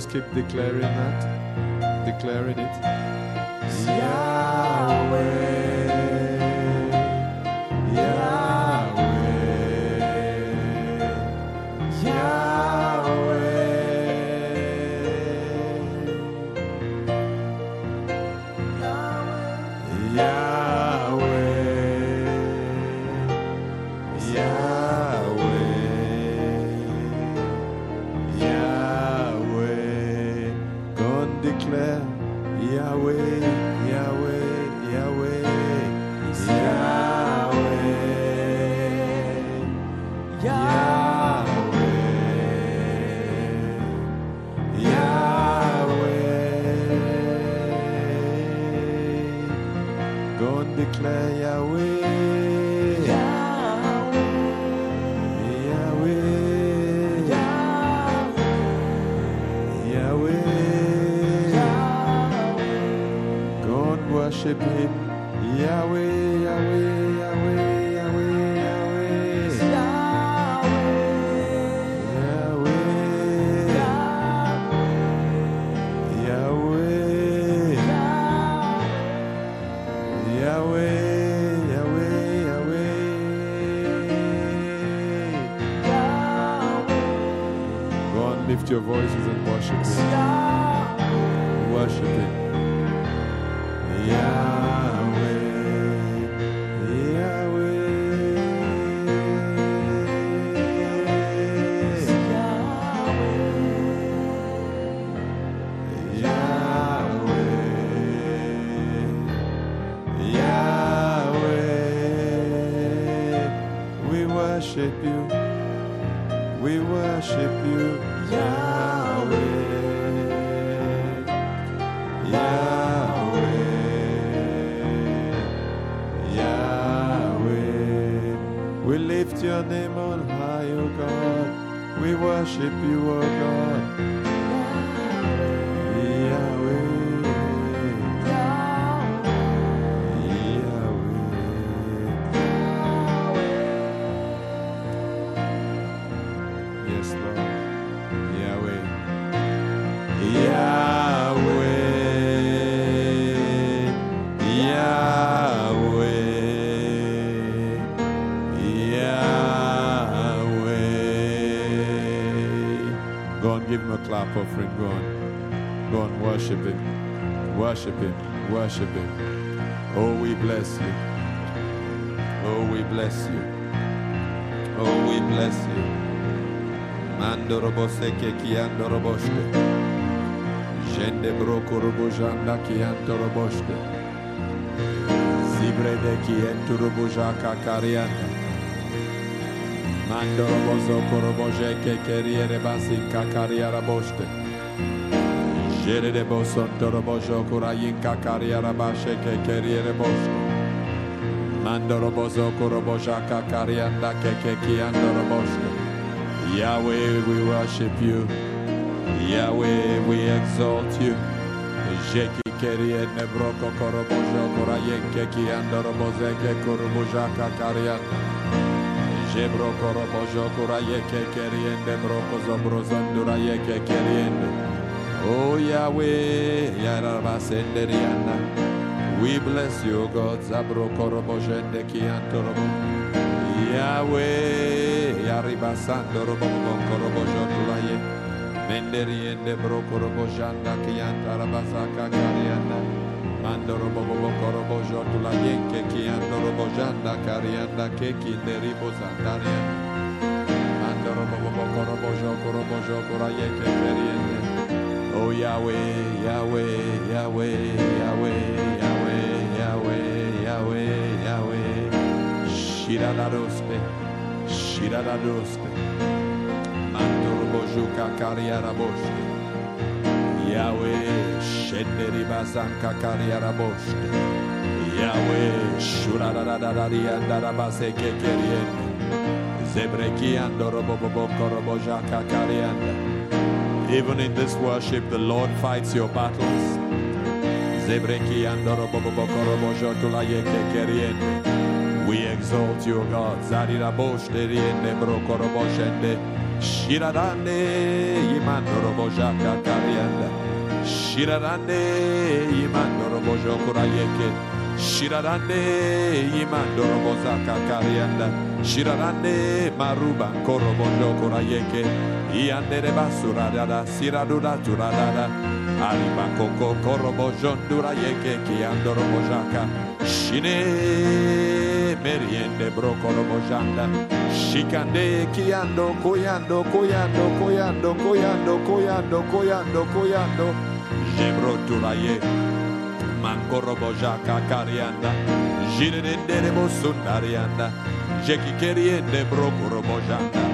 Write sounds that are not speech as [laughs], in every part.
Just keep declaring that. Declaring it. Yahweh. shape you. worship Him. Oh, we bless you. Oh, we bless you. Oh, we bless you. Mandoroboseke kiandoroboshke. Jende brokorobojanda kiandoroboshke. Zibrede kienturobojaka karianda. Mandorobozokoroboje kekeriere basinka kariaraboshke. Jere de boson toro bojo kurayin kakaria rabashe ke keriere boso. Mandoro bozo kuroboja kakarianda ke ke kiandoro boso. Yahweh, we worship you. Yahweh, we exalt you. Jeki kerie nebroko korobojo kurayin ke kiandoro boze ke kuroboja kakarianda. Jebro korobojo kuraye ke kerien debroko zobro zonduraye ke kerien. Oh Yahweh, yaraba Yarabasenderiana. We bless you, God. Zabro Koroboshende Kiantorobo. Yahweh, Yaribasandorobo Koroboshotulaye. Menderiende Brokoroboshanda Kiantarabasaka Kariana. Mandorobo Koroboshotulayeke Kiantorobojanda Karianda Keki Neribosandariana. Mandorobo Koroboshokoroboshokora Yeke Perienda. Oh Yahweh, Yahweh, Yahweh, Yahweh, Yahweh, Yahweh, Yahweh, Yahweh. Shiradadoste, Shiradadoste. Mandorobojuka Kariaraboste. Yahweh, Shenderi Bazanka Kariaraboste. Yahweh, Shuradadadadi Andarabase Kekeriende. Zebreki Andorobobo Korobojaka Karianda. Even in this worship, the Lord fights your battles. We exalt you, God. Shiradande yimandorobojaka karianda. Shiradande yimandorobojo kurayeke. Shirarande yimandorobozaka karianda. Shirarande maruba korobojo kurayeke. Iandere basura dada siradura turadada. Arriba koko korobo jondura yeke ki andoro mojaka. Shine meriende brokoro mojanda. Shikande kiando koyando koyando koyando koyando koyando koyando koyando. Jebro turaye. Mankoro bojaka karianda. Jirendere bosundarianda. Jeki keriende brokoro mojanda.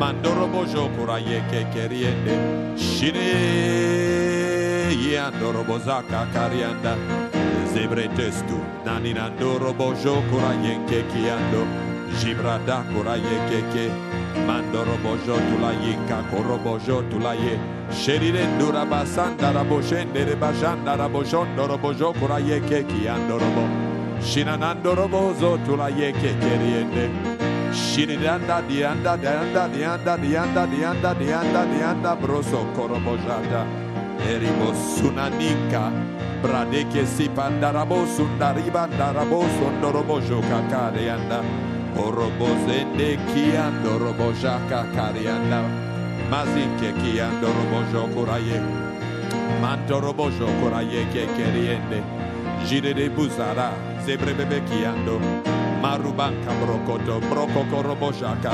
Mandoro bojo kuraye ke keriende. Shine yandoro bozaka karianda. Zebre testu. Naninandoro bojo kuraye ke kiando. Jibrada kuraye keke. Mandoro bojo tulayinka korobojo tulaye. Sherire dura basanda raboshende rebajanda rabojondo robojo kuraye ke kiandorobo. Shinanando robozo tulaye ke keriende. Shiridanda dianda dianda dianda dianda dianda dianda dianda broso korobojada. Erimo sunanika. Bradeke sipandarabo sundariba darabo sondorobojo kakarianda. Orobozende kiando robojaka karianda. Mazinke kiando robojo kuraye. Manto robojo kuraye ke keriende. Jire de buzara. Zebrebebe kiando. Marubanka brokoto broko koroboshaka.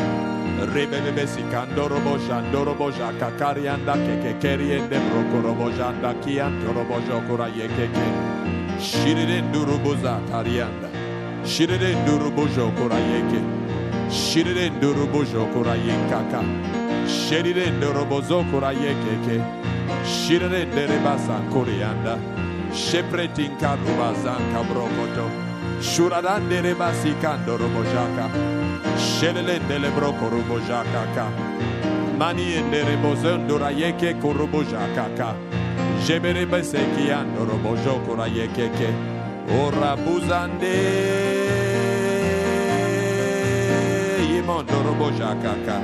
Rebebebe sikando roboshando roboshaka karianda keke keriende broko robojanda kianto robojokura yekeke. Shiriden durubuza tarianda. Shiriden durubojokura yeke. Shiriden durubojokura yekaka. Shiriden durubozokura yekeke. Shiriden derebasa korianda. Shepretin karubazanka brokoto. Shuradande rebasi robojaka. Shelelende lebroko robojaka ka. Mani ende rebozondo rayeke korobojaka ka. Jebere beseki ando robojoko rayeke ke. Ora buzande. Yimondo robojaka ka.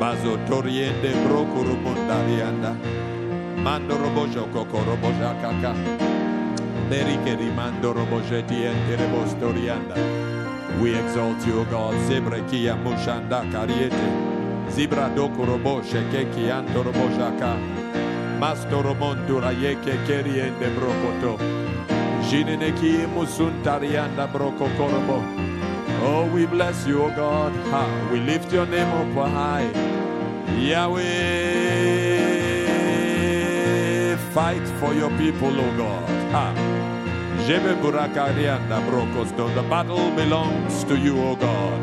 Bazo toriende broko robondarianda. Mando robojoko korobojaka ka. Berike rimando robojeti entere bostorianda. We exalt you, God. Zebrekia mushanda kariete. Zibra doko robo shekeki anto robojaka. Masto romontura yeke keriende brokoto. Jineneki musuntarianda broko korobo. Oh, we bless you, O God. Ha, we lift your name up high. Yahweh, fight for your people, O God. Ha. The battle belongs to you, O God.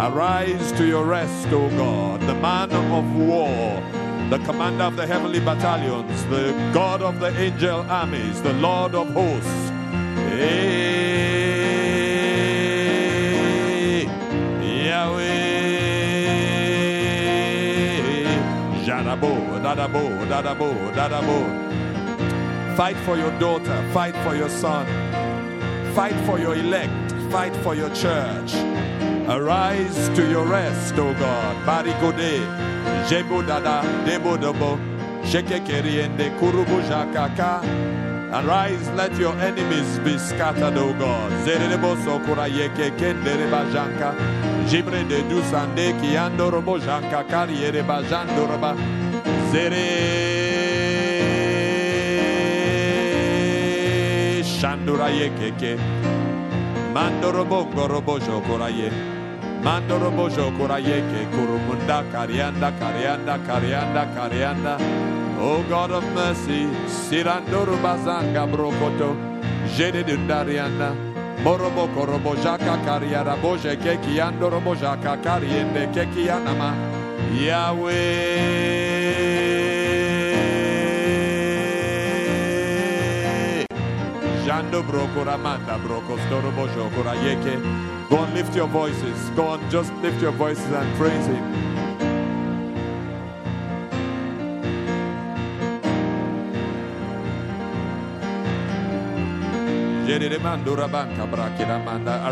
Arise to your rest, O God, the man of war, the commander of the heavenly battalions, the God of the angel armies, the Lord of hosts. Hey, Yahweh, Jadabo, Dadabo, Dadabo, Dadabo. Fight for your daughter, fight for your son, fight for your elect, fight for your church. Arise to your rest, O God. Barikode, Jebo Dada, Debo Dobo, Shekekeriende, Kurubu Jakaka. Arise, let your enemies be scattered, O God. Zerebo Sokura Yeke Kendere Bajanka, Jibre de Dusande, Kiando Robo Janka, Kariere Bajando Roba, Zere Shandura Yekeke, Mandoro Bongo Robo Jokoraye. Mandoro bojo koraye ke kurumunda karianda karianda karianda karianda. Oh God of mercy, Sirandoro Bazanga Brokoto, Jede Dundariana, Morobo Korobo Jaka Kariara Boje Keki Andorobo Jaka Kariende Keki Anama, Yahweh. Jando Broko Ramanda Broko. Go on, lift your voices. Go on, just lift your voices and praise Him.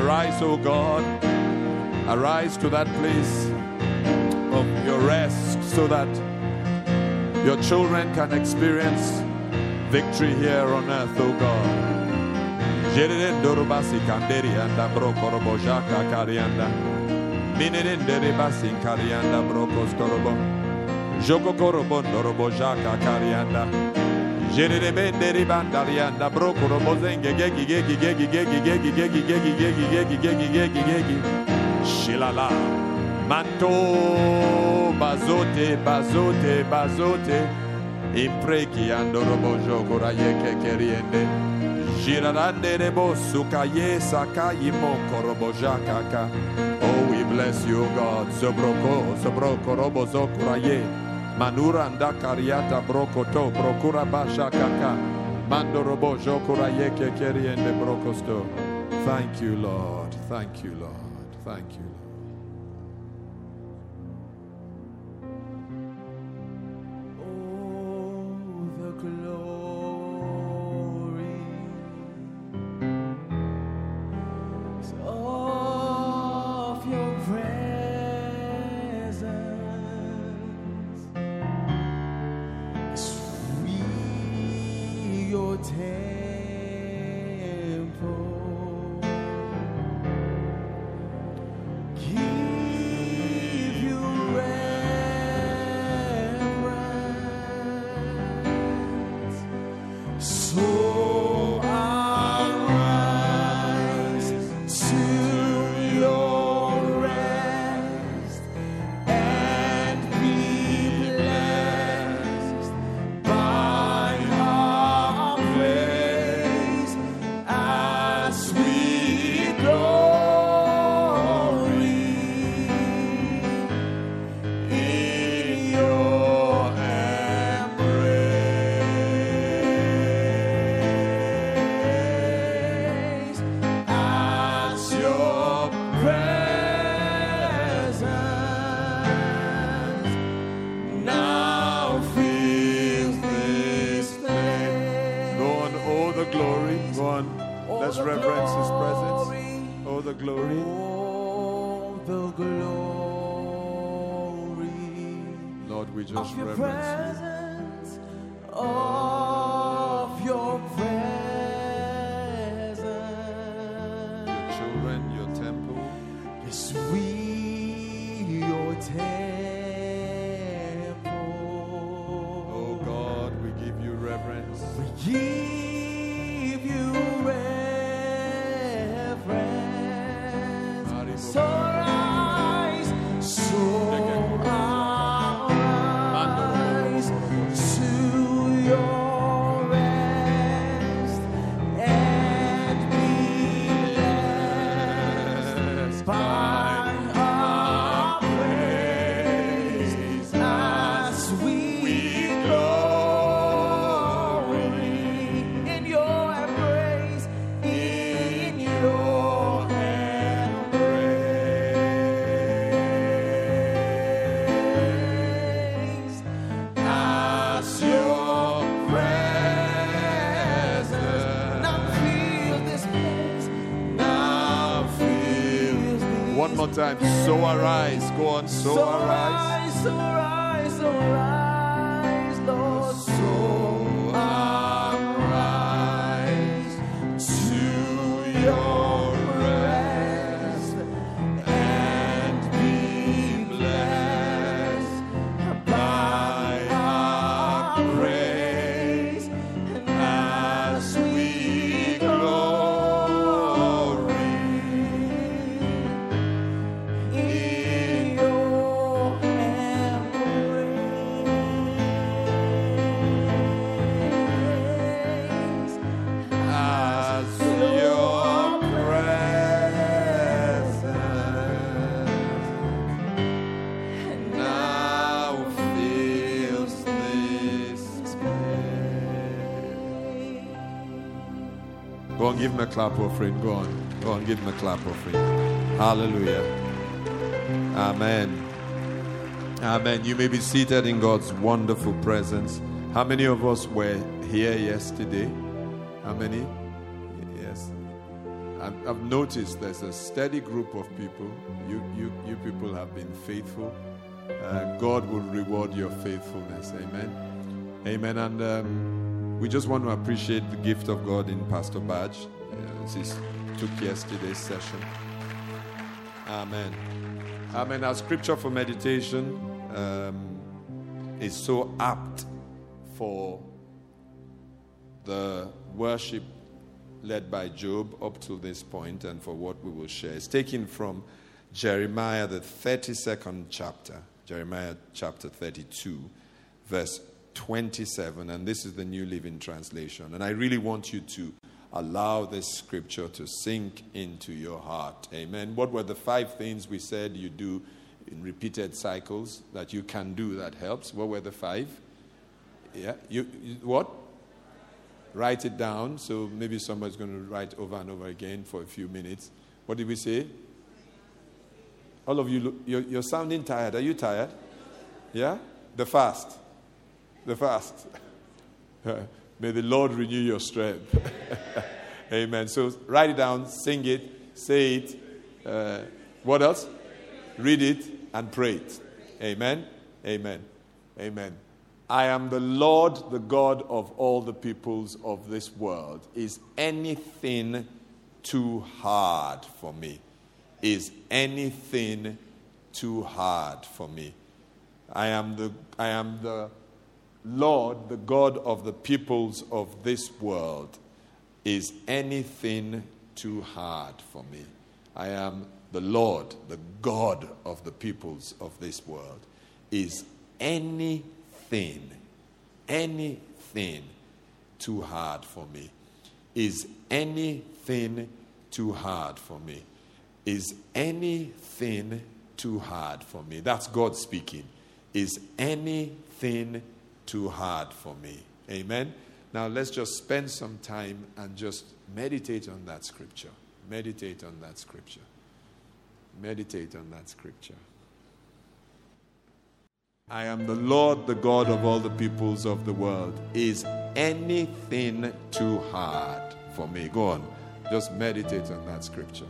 Arise, O God. Arise to that place of your rest so that your children can experience victory here on earth, O God. Dorobasi Kanderi and Broko Robojaka Karianda. Minidin Deribasi Karianda Brokos Torobo. Joko Korobo Dorobojaka Karianda. Jerebende ribandarianda brokoro mozenge gegi gegi gegi gegi gegi gegi gegi gegi gegi gegi gegi gegi shilala manto bazote bazote bazote impreki andorobo jokora yeke keriende girarande rebo sukaye sakayi mokorobo oh we bless you god sobroko sobroko robo zokuraye Manura anda kariata brokoto brokura basha kaka mando robo jokura yeke keriende brokosto. Thank you, Lord. Thank you, Lord. Thank you, Lord. your table. Time. So arise. Go on. So, so arise. rise, so rise, so rise, clap offering. Go on. Go on, give him a clap offering. Hallelujah. Amen. Amen. You may be seated in God's wonderful presence. How many of us were here yesterday? How many? Yes. I've, noticed there's a steady group of people. You, you, you people have been faithful. Uh, God will reward your faithfulness. Amen. Amen. And um, we just want to appreciate the gift of God in Pastor Badge. This took yesterday's session. Amen. Amen. Our scripture for meditation um, is so apt for the worship led by Job up to this point and for what we will share. It's taken from Jeremiah, the 32nd chapter, Jeremiah chapter 32, verse 27. And this is the New Living Translation. And I really want you to allow this scripture to sink into your heart. Amen. What were the five things we said you do in repeated cycles that you can do that helps? What were the five? Yeah. You, you what? Write it down. So maybe somebody's going to write over and over again for a few minutes. What did we say? All of you, look, you're, you're sounding tired. Are you tired? Yeah? The fast. The fast. [laughs] May the Lord renew your strength. [laughs] Amen. So write it down, sing it, say it. Uh, what else? Read it and pray it. Amen. Amen. Amen. I am the Lord, the God of all the peoples of this world. Is anything too hard for me? Is anything too hard for me? I am the, I am the Lord, the God of the peoples of this world. Is anything too hard for me? I am the Lord, the God of the peoples of this world. Is anything anything, too hard for me? Is anything too hard for me? Is anything too hard for me? That's God speaking. Is anything too hard for me? Amen. Now let's just spend some time and just meditate on that scripture. Meditate on that scripture. Meditate on that scripture. I am the Lord, the God of all the peoples of the world. Is anything too hard for me? Go on. Just meditate on that scripture.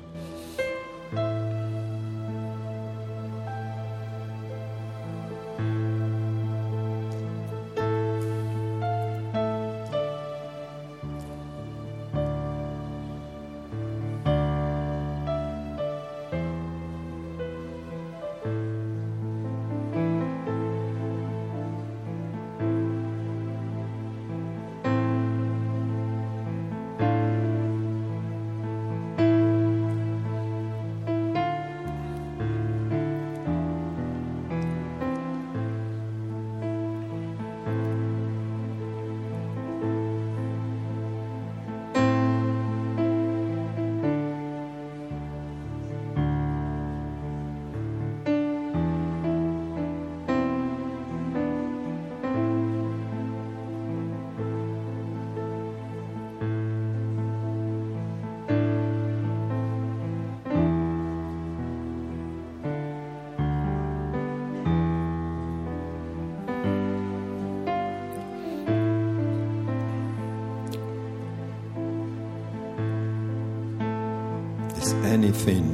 Anything,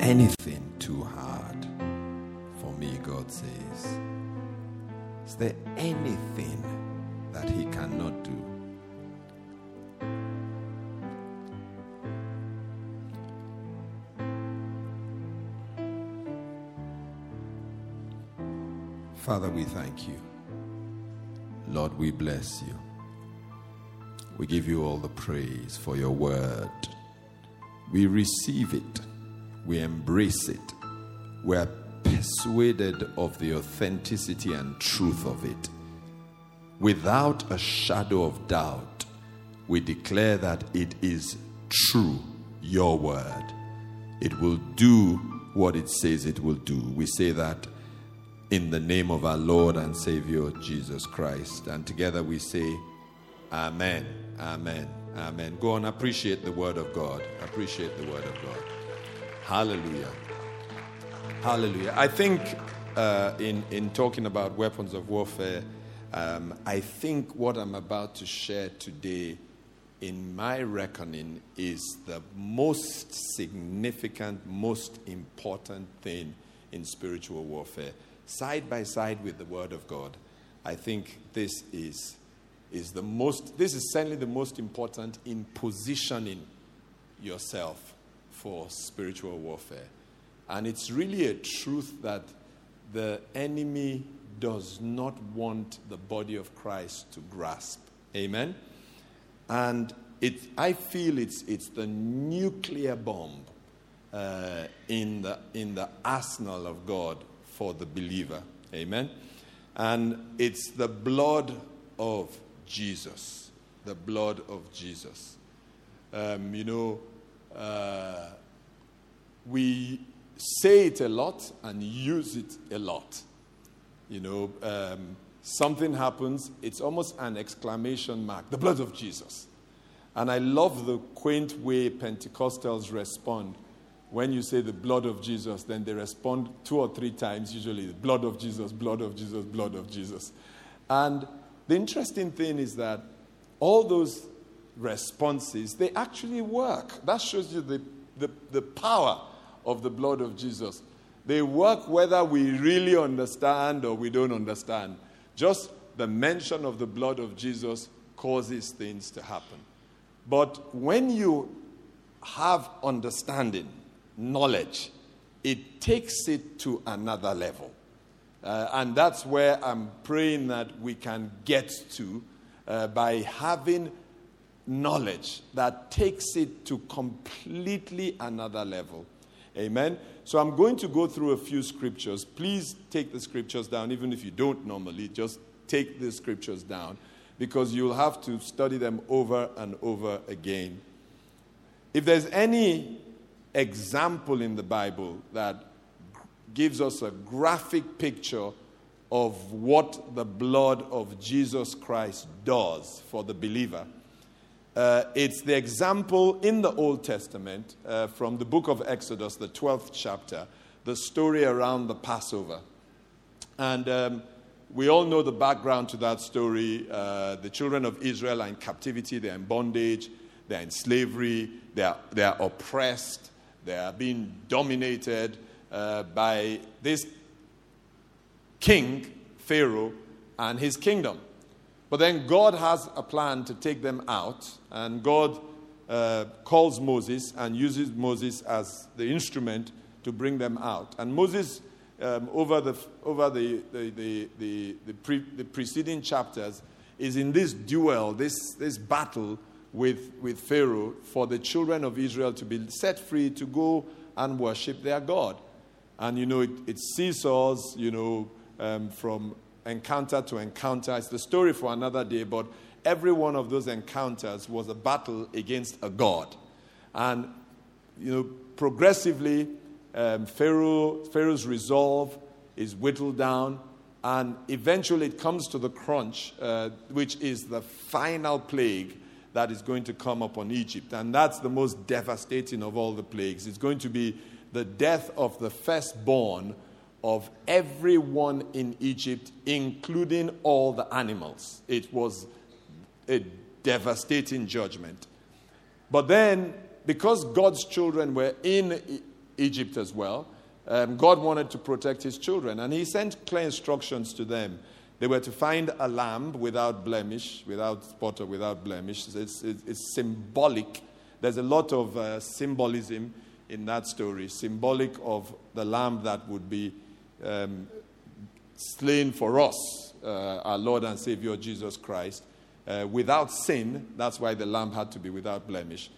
anything too hard for me, God says? Is there anything that He cannot do? Father, we thank you. Lord, we bless you. We give you all the praise for your word. We receive it, we embrace it, we are persuaded of the authenticity and truth of it. Without a shadow of doubt, we declare that it is true, your word. It will do what it says it will do. We say that in the name of our Lord and Savior Jesus Christ. And together we say, Amen, Amen, Amen. Go on, appreciate the word of God. Appreciate the word of God. Hallelujah. Hallelujah. I think uh, in, in talking about weapons of warfare, um, I think what I'm about to share today, in my reckoning, is the most significant, most important thing in spiritual warfare. Side by side with the Word of God, I think this is is the most, this is certainly the most important in positioning yourself for spiritual warfare. And it's really a truth that the enemy does not want the body of Christ to grasp. Amen? And it, I feel it's, it's the nuclear bomb uh, in, the, in the arsenal of God for the believer. Amen? And it's the blood of Jesus, the blood of Jesus. Um, you know, uh, we say it a lot and use it a lot. You know, um, something happens, it's almost an exclamation mark the blood of Jesus. And I love the quaint way Pentecostals respond. When you say the blood of Jesus, then they respond two or three times, usually the blood of Jesus, blood of Jesus, blood of Jesus. And the interesting thing is that all those responses, they actually work. That shows you the, the, the power of the blood of Jesus. They work whether we really understand or we don't understand. Just the mention of the blood of Jesus causes things to happen. But when you have understanding, knowledge, it takes it to another level. Uh, and that's where I'm praying that we can get to uh, by having knowledge that takes it to completely another level. Amen. So I'm going to go through a few scriptures. Please take the scriptures down, even if you don't normally, just take the scriptures down because you'll have to study them over and over again. If there's any example in the Bible that gives us a graphic picture of what the blood of Jesus Christ does for the believer. Uh, it's the example in the Old Testament uh, from the book of Exodus, the 12th chapter, the story around the Passover. And um, we all know the background to that story. Uh, the children of Israel are in captivity, they're in bondage, they're in slavery, they're, they're oppressed, they are being dominated uh, by this king, Pharaoh, and his kingdom. But then God has a plan to take them out, and God uh, calls Moses and uses Moses as the instrument to bring them out. And Moses, um, over, the, over the, the, the, the, the, pre, the, preceding chapters, is in this duel, this, this battle with, with Pharaoh for the children of Israel to be set free to go and worship their God. And, you know, it, it seesaws, you know, um, from encounter to encounter. It's the story for another day, but every one of those encounters was a battle against a god. And, you know, progressively, um, Pharaoh, Pharaoh's resolve is whittled down, and eventually it comes to the crunch, uh, which is the final plague that is going to come upon Egypt. And that's the most devastating of all the plagues. It's going to be the death of the firstborn of everyone in Egypt, including all the animals. It was a devastating judgment. But then, because God's children were in Egypt as well, um, God wanted to protect his children, and he sent clear instructions to them. They were to find a lamb without blemish, without spot or without blemish. It's, it's, it's symbolic. There's a lot of uh, symbolism in that story, symbolic of the lamb that would be um, slain for us, uh, our Lord and Savior Jesus Christ, uh, without sin. That's why the lamb had to be without blemish.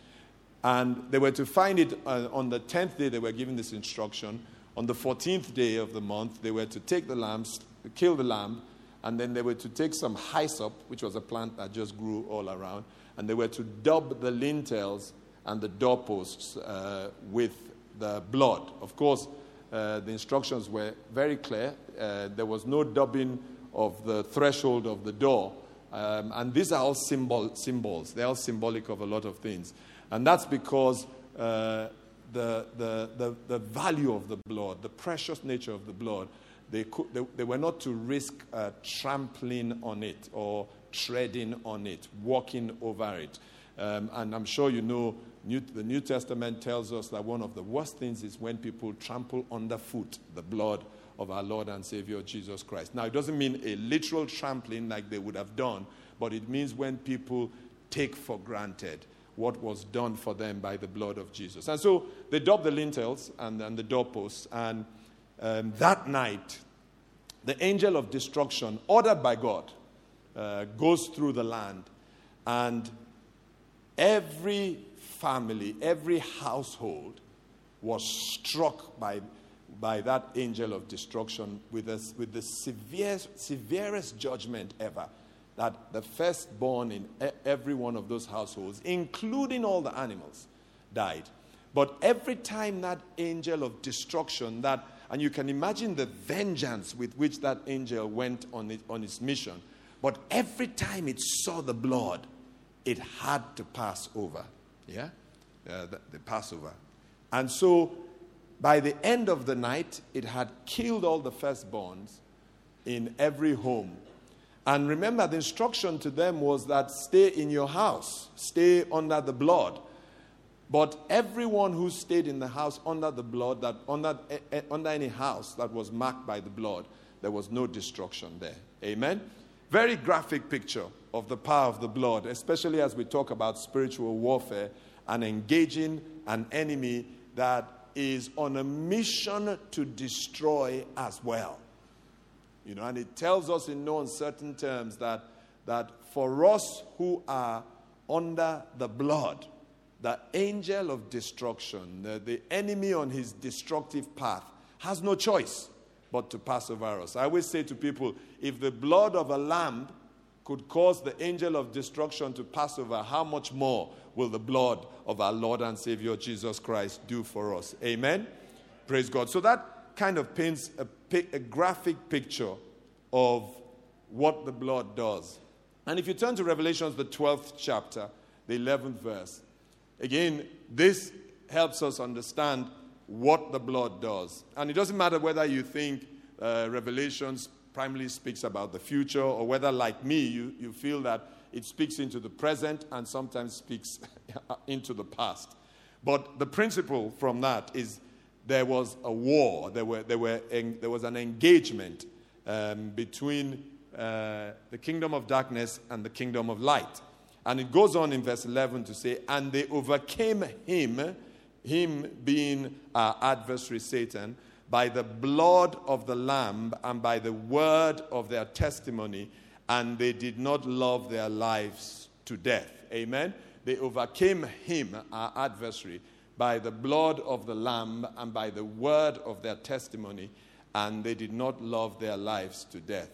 And they were to find it uh, on the 10th day, they were given this instruction. On the 14th day of the month, they were to take the lambs, kill the lamb, and then they were to take some hyssop, which was a plant that just grew all around, and they were to dub the lintels and the doorposts uh, with the blood. Of course, uh, the instructions were very clear. Uh, there was no dubbing of the threshold of the door, Um, and these are all symbol, symbols. They're all symbolic of a lot of things. And that's because uh, the, the, the, the, value of the blood, the precious nature of the blood, they, they, they were not to risk uh, trampling on it or treading on it, walking over it. Um, and I'm sure you know New, the New Testament tells us that one of the worst things is when people trample underfoot the blood of our Lord and Savior Jesus Christ. Now, it doesn't mean a literal trampling like they would have done, but it means when people take for granted what was done for them by the blood of Jesus. And so they daub the lintels and, and the doorposts, and um, that night, the angel of destruction, ordered by God, uh, goes through the land, and every family, every household was struck by, by that angel of destruction with, a, with the severe, severest judgment ever. That the firstborn in every one of those households, including all the animals, died. But every time that angel of destruction, that, and you can imagine the vengeance with which that angel went on, it, on its mission, but every time it saw the blood, it had to pass over. Yeah? Uh, the, the Passover. And so by the end of the night, it had killed all the firstborns in every home. And remember, the instruction to them was that stay in your house, stay under the blood. But everyone who stayed in the house under the blood, that under, eh, eh, under any house that was marked by the blood, there was no destruction there. Amen? Very graphic picture of the power of the blood, especially as we talk about spiritual warfare and engaging an enemy that is on a mission to destroy as well. You know, and it tells us in no uncertain terms that, that for us who are under the blood, the angel of destruction, the, the enemy on his destructive path, has no choice but to pass over us. I always say to people if the blood of a lamb could cause the angel of destruction to pass over, how much more will the blood of our Lord and Savior Jesus Christ do for us? Amen? Praise God. So that kind of paints a, a graphic picture of what the blood does. And if you turn to Revelations, the 12th chapter, the 11th verse, again, this helps us understand what the blood does. And it doesn't matter whether you think uh, Revelations primarily speaks about the future, or whether, like me, you, you feel that it speaks into the present and sometimes speaks [laughs] into the past. But the principle from that is there was a war, there, were, there, were, there was an engagement um, between uh, the kingdom of darkness and the kingdom of light. And it goes on in verse 11 to say, And they overcame him, him being our adversary Satan, by the blood of the Lamb and by the word of their testimony, and they did not love their lives to death. Amen. They overcame him, our adversary, by the blood of the Lamb and by the word of their testimony, and they did not love their lives to death.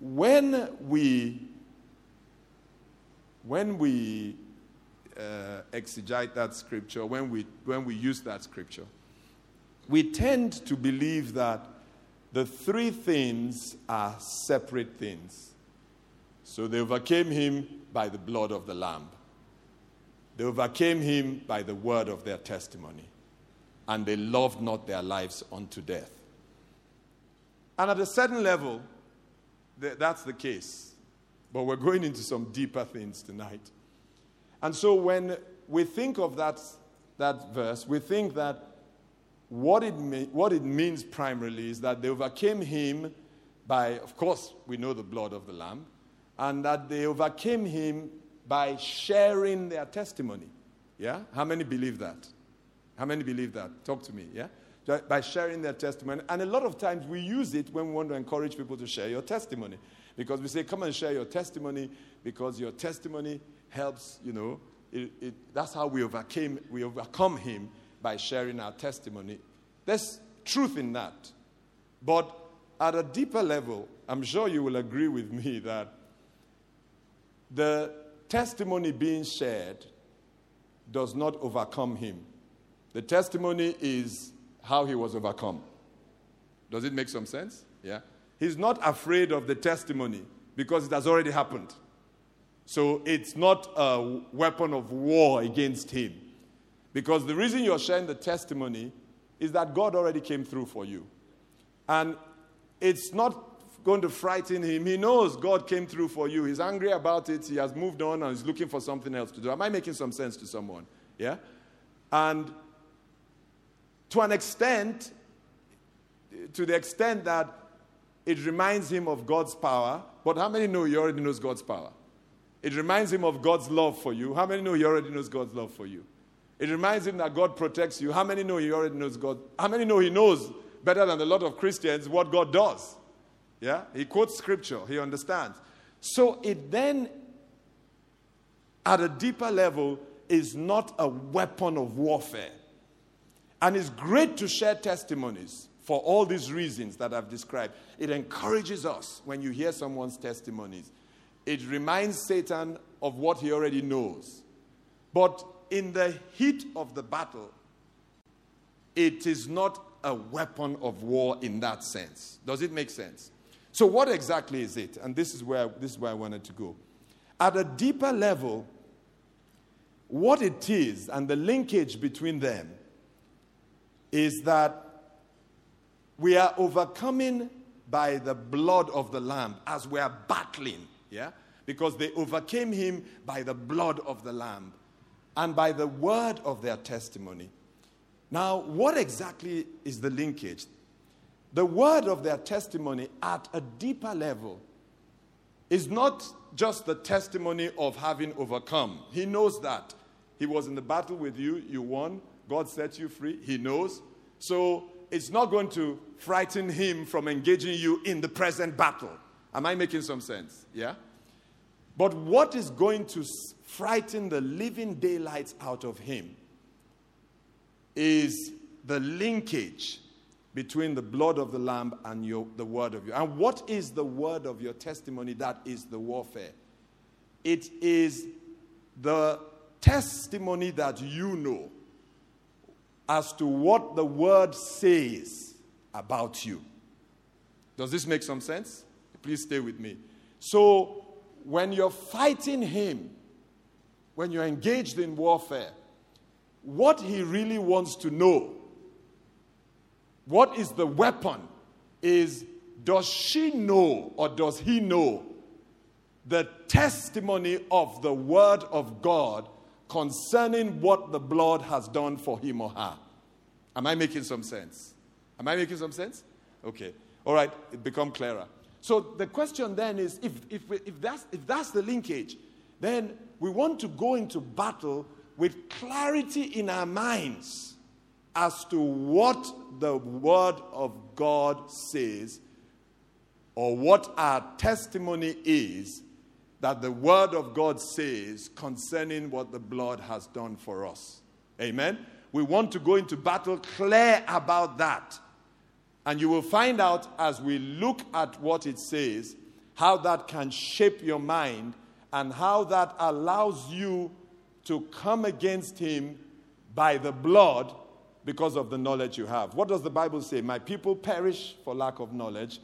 When we when we uh, exegete that scripture, when we, when we use that scripture, we tend to believe that the three things are separate things. So they overcame him by the blood of the Lamb, they overcame him by the word of their testimony, and they loved not their lives unto death. And at a certain level, that's the case. But we're going into some deeper things tonight. And so when we think of that, that verse, we think that what it, what it means primarily is that they overcame him by, of course, we know the blood of the Lamb, and that they overcame him by sharing their testimony. Yeah? How many believe that? How many believe that? Talk to me, yeah? By sharing their testimony. And a lot of times we use it when we want to encourage people to share your testimony. Because we say, come and share your testimony, because your testimony helps, you know, it, it, that's how we overcame, we overcome him by sharing our testimony. There's truth in that. But at a deeper level, I'm sure you will agree with me [laughs] that the testimony being shared does not overcome him. The testimony is how he was overcome. Does it make some sense? Yeah. he's not afraid of the testimony because it has already happened. So it's not a weapon of war against him. Because the reason you're sharing the testimony is that God already came through for you. And it's not going to frighten him. He knows God came through for you. He's angry about it. He has moved on and he's looking for something else to do. Am I making some sense to someone? Yeah? And to an extent, to the extent that it reminds him of God's power. But how many know he already knows God's power? It reminds him of God's love for you. How many know he already knows God's love for you? It reminds him that God protects you. How many know he already knows God? How many know he knows better than a lot of Christians what God does? Yeah? He quotes scripture, he understands. So it then, at a deeper level, is not a weapon of warfare. And it's great to share testimonies for all these reasons that I've described. It encourages us when you hear someone's testimonies. It reminds Satan of what he already knows. But in the heat of the battle, it is not a weapon of war in that sense. Does it make sense? So, what exactly is it? And this is where, this is where I wanted to go. At a deeper level, what it is and the linkage between them is that we are overcoming by the blood of the Lamb as we are battling, yeah? Because they overcame him by the blood of the Lamb and by the word of their testimony. Now, what exactly is the linkage? the word of their testimony at a deeper level is not just the testimony of having overcome. He knows that. He was in the battle with you, you won, God set you free, he knows. So it's not going to frighten him from engaging you in the present battle. Am I making some sense? Yeah? But what is going to frighten the living daylights out of him is the linkage between the blood of the lamb and your, the word of you. And what is the word of your testimony? That is the warfare. It is the testimony that you know as to what the word says about you. Does this make some sense? Please stay with me. So, when you're fighting him, when you're engaged in warfare, what he really wants to know what is the weapon? Is does she know or does he know the testimony of the word of God concerning what the blood has done for him or her? Am I making some sense? Am I making some sense? Okay. All right, it become clearer. So the question then is if, if, if, that's, if that's the linkage, then we want to go into battle with clarity in our minds as to what the Word of God says or what our testimony is that the Word of God says concerning what the blood has done for us. Amen? We want to go into battle clear about that. And you will find out as we look at what it says, how that can shape your mind and how that allows you to come against Him by the blood because of the knowledge you have. What does the Bible say? My people perish for lack of knowledge.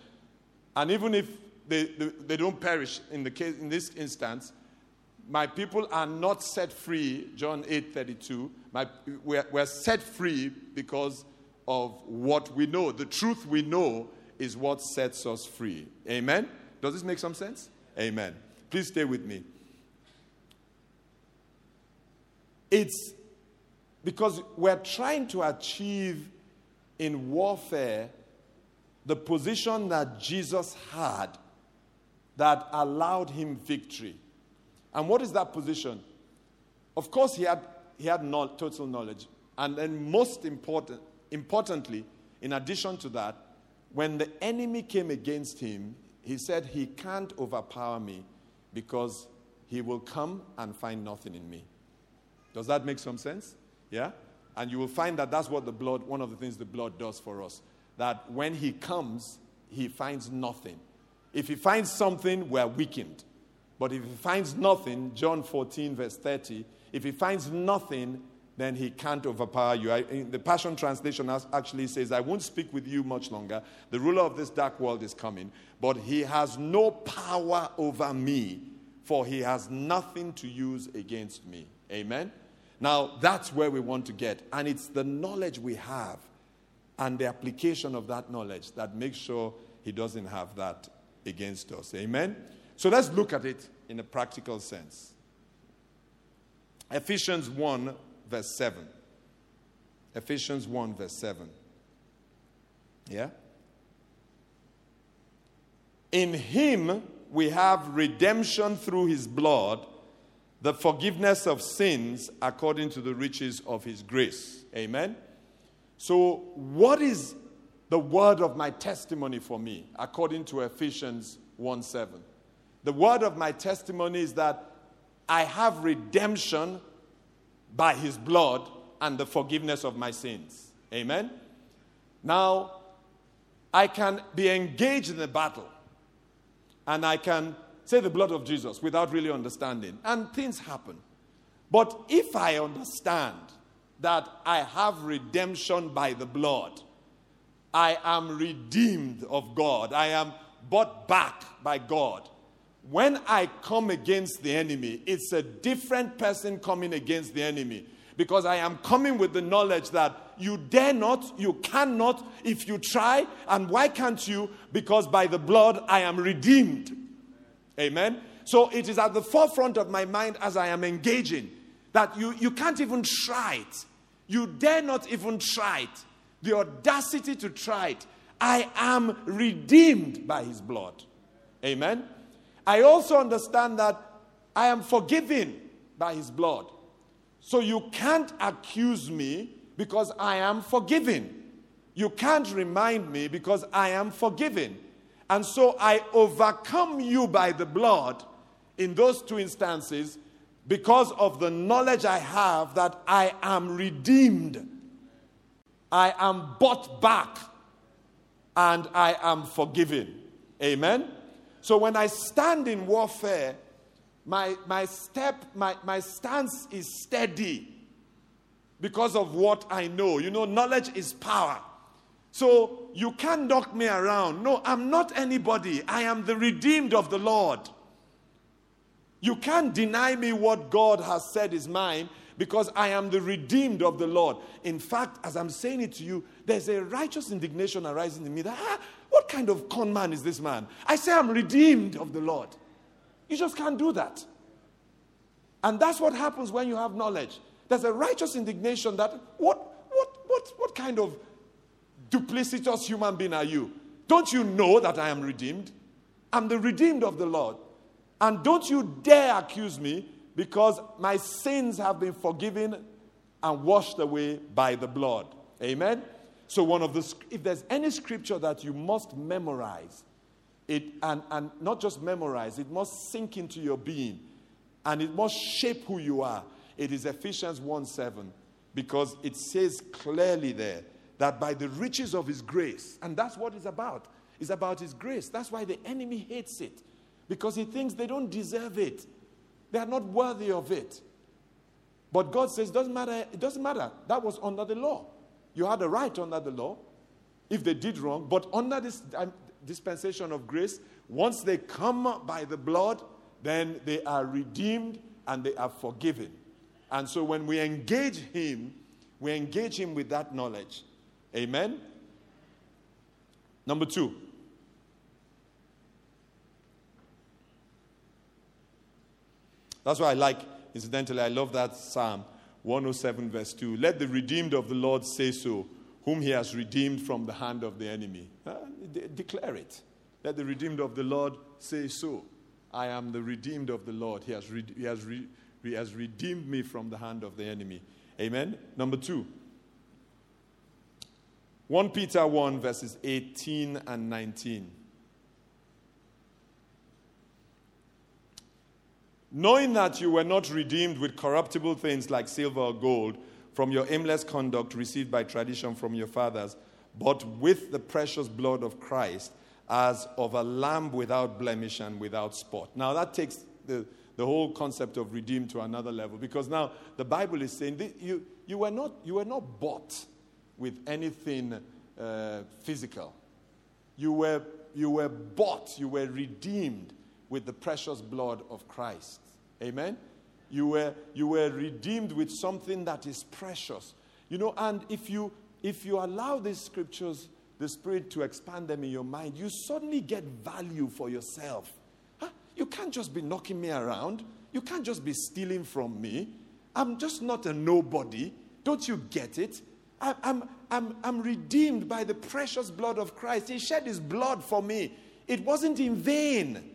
And even if they, they, they, don't perish in, the case, in this instance, my people are not set free, John 8 32. My, we're, we're set free because of what we know. The truth we know is what sets us free. Amen? Does this make some sense? Amen. Please stay with me. It's because we're trying to achieve in warfare the position that Jesus had that allowed him victory. And what is that position? Of course, he had, he had no, total knowledge. And then, most important, importantly, in addition to that, when the enemy came against him, he said, He can't overpower me because he will come and find nothing in me. Does that make some sense? Yeah? And you will find that that's what the blood, one of the things the blood does for us. That when he comes, he finds nothing. If he finds something, we're weakened. But if he finds nothing, John 14, verse 30, if he finds nothing, then he can't overpower you. I, the Passion Translation actually says, I won't speak with you much longer. The ruler of this dark world is coming, but he has no power over me, for he has nothing to use against me. Amen? Now, that's where we want to get. And it's the knowledge we have and the application of that knowledge that makes sure he doesn't have that against us. Amen? So let's look at it in a practical sense. Ephesians 1 verse 7. Ephesians 1, verse 7. Yeah? In him we have redemption through his blood, the forgiveness of sins according to the riches of his grace. Amen? So, what is the word of my testimony for me, according to Ephesians 1 7? The word of my testimony is that I have redemption by his blood and the forgiveness of my sins. Amen? Now, I can be engaged in a battle and I can say the blood of Jesus without really understanding, and things happen. But if I understand that I have redemption by the blood, I am redeemed of God, I am bought back by God, when I come against the enemy, it's a different person coming against the enemy. Because I am coming with the knowledge that you dare not, you cannot if you try. And why can't you? Because by the blood I am redeemed. Amen. So it is at the forefront of my mind as I am engaging that you, you can't even try it. You dare not even try it. The audacity to try it. I am redeemed by his blood. Amen. I also understand that I am forgiven by his blood. So you can't accuse me because I am forgiven. You can't remind me because I am forgiven. And so I overcome you by the blood in those two instances because of the knowledge I have that I am redeemed. I am bought back and I am forgiven. Amen. So when I stand in warfare, my, my step, my, my stance is steady because of what I know. You know, knowledge is power. So you can't knock me around. No, I'm not anybody. I am the redeemed of the Lord. You can't deny me what God has said is mine because I am the redeemed of the Lord. In fact, as I'm saying it to you, there's a righteous indignation arising in me that, ah, what kind of con man is this man? I say I'm redeemed of the Lord. You just can't do that. And that's what happens when you have knowledge. There's a righteous indignation that, what, what, what, what kind of duplicitous human being are you? Don't you know that I am redeemed? I'm the redeemed of the Lord. And don't you dare accuse me because my sins have been forgiven and washed away by the blood. Amen? So, one of the, if there's any scripture that you must memorize, it, and, and not just memorize, it must sink into your being and it must shape who you are. It is Ephesians 1 7, because it says clearly there that by the riches of his grace, and that's what it's about, it's about his grace. That's why the enemy hates it, because he thinks they don't deserve it, they are not worthy of it. But God says, doesn't matter, it doesn't matter. That was under the law. You had a right under the law if they did wrong, but under this um, dispensation of grace, once they come by the blood, then they are redeemed and they are forgiven. And so when we engage Him, we engage Him with that knowledge. Amen? Number two. That's why I like, incidentally, I love that Psalm 107, verse 2. Let the redeemed of the Lord say so, whom he has redeemed from the hand of the enemy. Uh, de- declare it. Let the redeemed of the Lord say so. I am the redeemed of the Lord. He has, re- he, has re- he has redeemed me from the hand of the enemy. Amen. Number two. 1 Peter 1, verses 18 and 19. Knowing that you were not redeemed with corruptible things like silver or gold from your aimless conduct received by tradition from your fathers, but with the precious blood of Christ as of a lamb without blemish and without spot. Now, that takes the, the whole concept of redeemed to another level. Because now the Bible is saying that you, you, were, not, you were not bought with anything uh, physical. You were, you were bought, you were redeemed with the precious blood of Christ. Amen? You were, you were redeemed with something that is precious. You know, and if you, if you allow these scriptures, the Spirit to expand them in your mind, you suddenly get value for yourself. Huh? You can't just be knocking me around. You can't just be stealing from me. I'm just not a nobody. Don't you get it? I, I'm, I'm, I'm redeemed by the precious blood of Christ. He shed his blood for me. It wasn't in vain.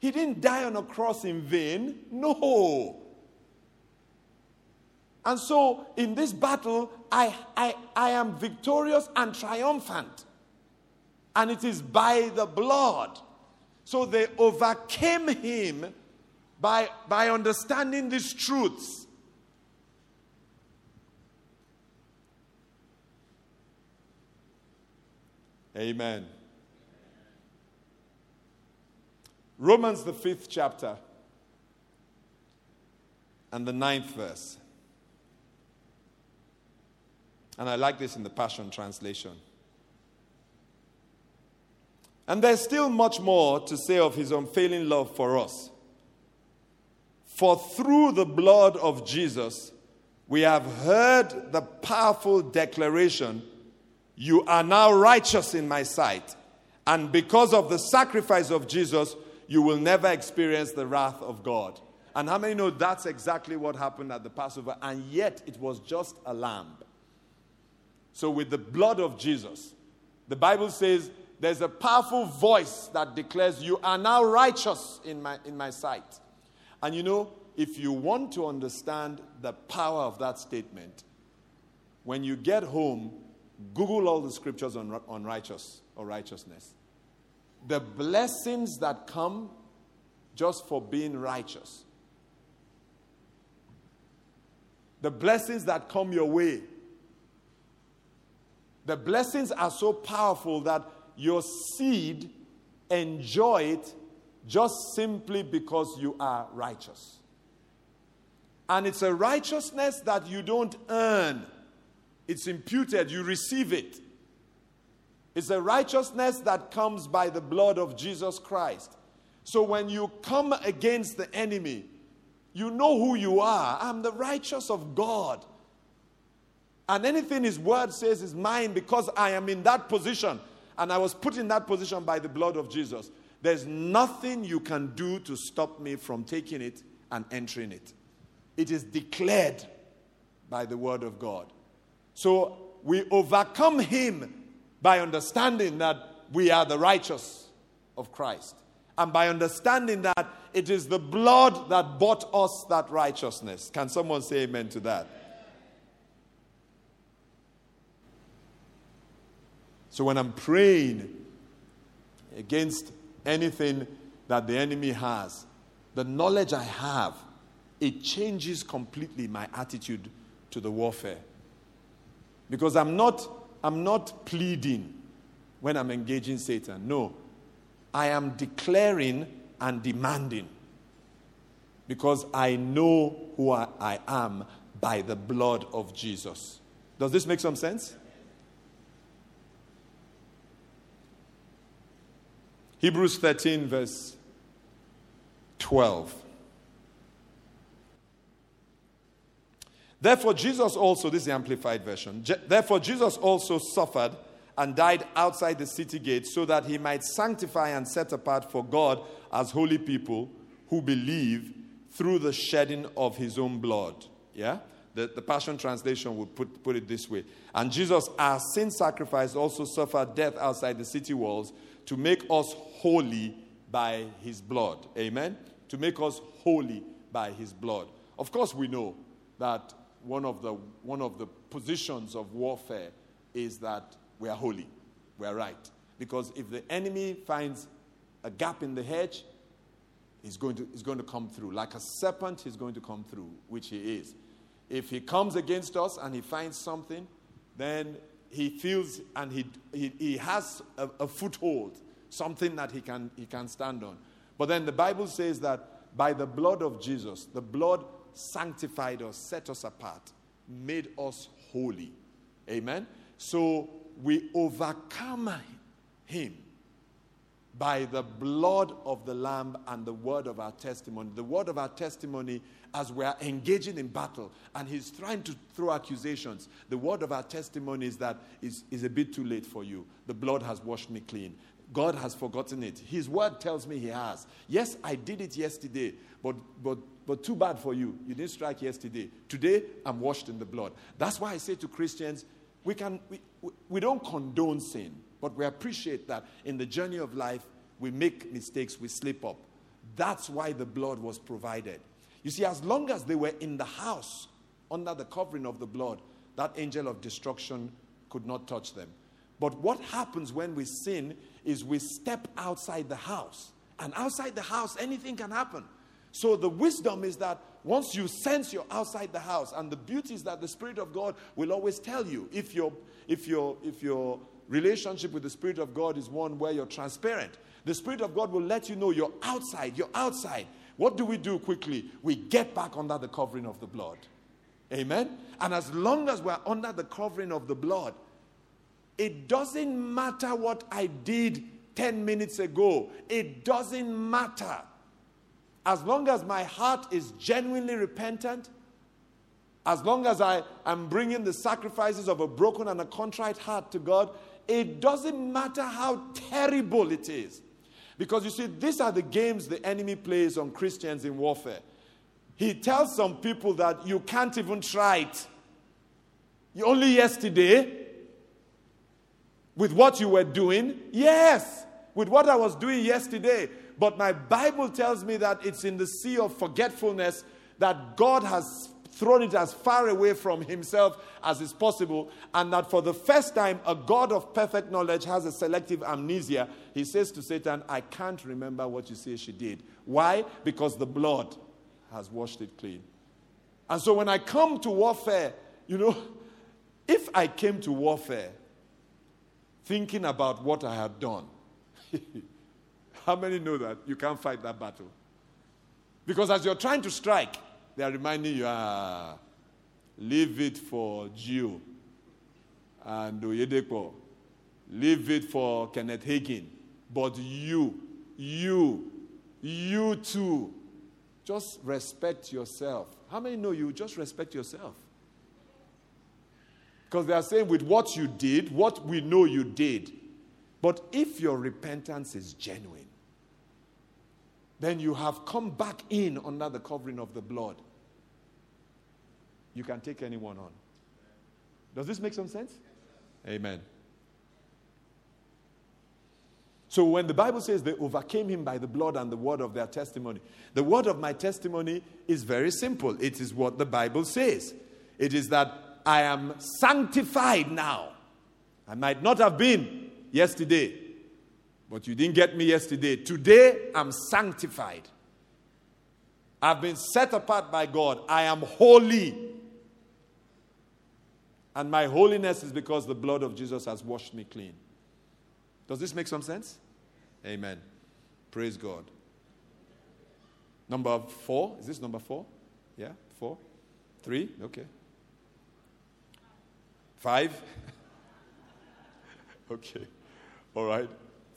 He didn't die on a cross in vain. No. And so in this battle, I, I, I am victorious and triumphant. And it is by the blood. So they overcame him by, by understanding these truths. Amen. Romans, the fifth chapter, and the ninth verse. And I like this in the Passion Translation. And there's still much more to say of his unfailing love for us. For through the blood of Jesus, we have heard the powerful declaration You are now righteous in my sight. And because of the sacrifice of Jesus, you will never experience the wrath of God. And how many know that's exactly what happened at the Passover? And yet it was just a lamb. So, with the blood of Jesus, the Bible says there's a powerful voice that declares, You are now righteous in my, in my sight. And you know, if you want to understand the power of that statement, when you get home, Google all the scriptures on, on righteous or righteousness. The blessings that come just for being righteous. The blessings that come your way the blessings are so powerful that your seed enjoy it just simply because you are righteous. And it's a righteousness that you don't earn. It's imputed, you receive it. It's a righteousness that comes by the blood of Jesus Christ. So when you come against the enemy, you know who you are. I'm the righteous of God. And anything His word says is mine because I am in that position. And I was put in that position by the blood of Jesus. There's nothing you can do to stop me from taking it and entering it. It is declared by the word of God. So we overcome Him by understanding that we are the righteous of Christ. And by understanding that it is the blood that bought us that righteousness. Can someone say amen to that? So when I'm praying against anything that the enemy has, the knowledge I have, it changes completely my attitude to the warfare. Because I'm not, I'm not pleading when I'm engaging Satan. No. I am declaring and demanding. Because I know who I, I am by the blood of Jesus. Does this make some sense? Hebrews 13, verse 12. Therefore, Jesus also, this is the Amplified Version, therefore, Jesus also suffered and died outside the city gate so that he might sanctify and set apart for God as holy people who believe through the shedding of his own blood. Yeah? The, the Passion Translation would put, put it this way. And Jesus, our sin sacrifice, also suffered death outside the city walls to make us holy by his blood. Amen? To make us holy by his blood. Of course, we know that one of the, one of the positions of warfare is that we are holy, we are right. Because if the enemy finds a gap in the hedge, he's going to, he's going to come through. Like a serpent, he's going to come through, which he is. If he comes against us and he finds something, then he feels and he, he, he has a, a foothold something that he can, he can stand on. But then the Bible says that by the blood of Jesus, the blood sanctified us, set us apart, made us holy. Amen. So we overcome him by the blood of the Lamb and the word of our testimony. The word of our testimony as we are engaging in battle and he's trying to throw accusations. The word of our testimony is that is, is a bit too late for you. The blood has washed me clean. God has forgotten it. His word tells me he has. Yes, I did it yesterday, but, but, but too bad for you. You didn't strike yesterday. Today, I'm washed in the blood. That's why I say to Christians, we, can, we, we don't condone sin, but we appreciate that in the journey of life, we make mistakes, we slip up. That's why the blood was provided. You see, as long as they were in the house under the covering of the blood, that angel of destruction could not touch them. But what happens when we sin is we step outside the house. And outside the house, anything can happen. So the wisdom is that once you sense you're outside the house, and the beauty is that the Spirit of God will always tell you if your if your if your relationship with the Spirit of God is one where you're transparent, the Spirit of God will let you know you're outside, you're outside. What do we do quickly? We get back under the covering of the blood. Amen. And as long as we're under the covering of the blood, it doesn't matter what I did 10 minutes ago. It doesn't matter. As long as my heart is genuinely repentant, as long as I am bringing the sacrifices of a broken and a contrite heart to God, it doesn't matter how terrible it is. Because you see, these are the games the enemy plays on Christians in warfare. He tells some people that you can't even try it. You Only yesterday, with what you were doing? Yes, with what I was doing yesterday. But my Bible tells me that it's in the sea of forgetfulness that God has thrown it as far away from himself as is possible, and that for the first time, a God of perfect knowledge has a selective amnesia. He says to Satan, I can't remember what you say she did. Why? Because the blood has washed it clean. And so when I come to warfare, you know, if I came to warfare thinking about what I had done. [laughs] How many know that you can't fight that battle? Because as you're trying to strike, they are reminding you, ah, leave it for Gio and Oyedepo. Leave it for Kenneth Hagin. But you, you, you too, just respect yourself. How many know you just respect yourself? Because they are saying, with what you did, what we know you did. But if your repentance is genuine, then you have come back in under the covering of the blood. You can take anyone on. Does this make some sense? Amen. So when the Bible says they overcame him by the blood and the word of their testimony, the word of my testimony is very simple. It is what the Bible says. It is that I am sanctified now. I might not have been yesterday, but you didn't get me yesterday. Today, I'm sanctified. I've been set apart by God. I am holy. And my holiness is because the blood of Jesus has washed me clean. Does this make some sense? Amen. Praise God. Number four. Is this number four? Yeah? Four? Three? Okay. Five? [laughs] okay. All right.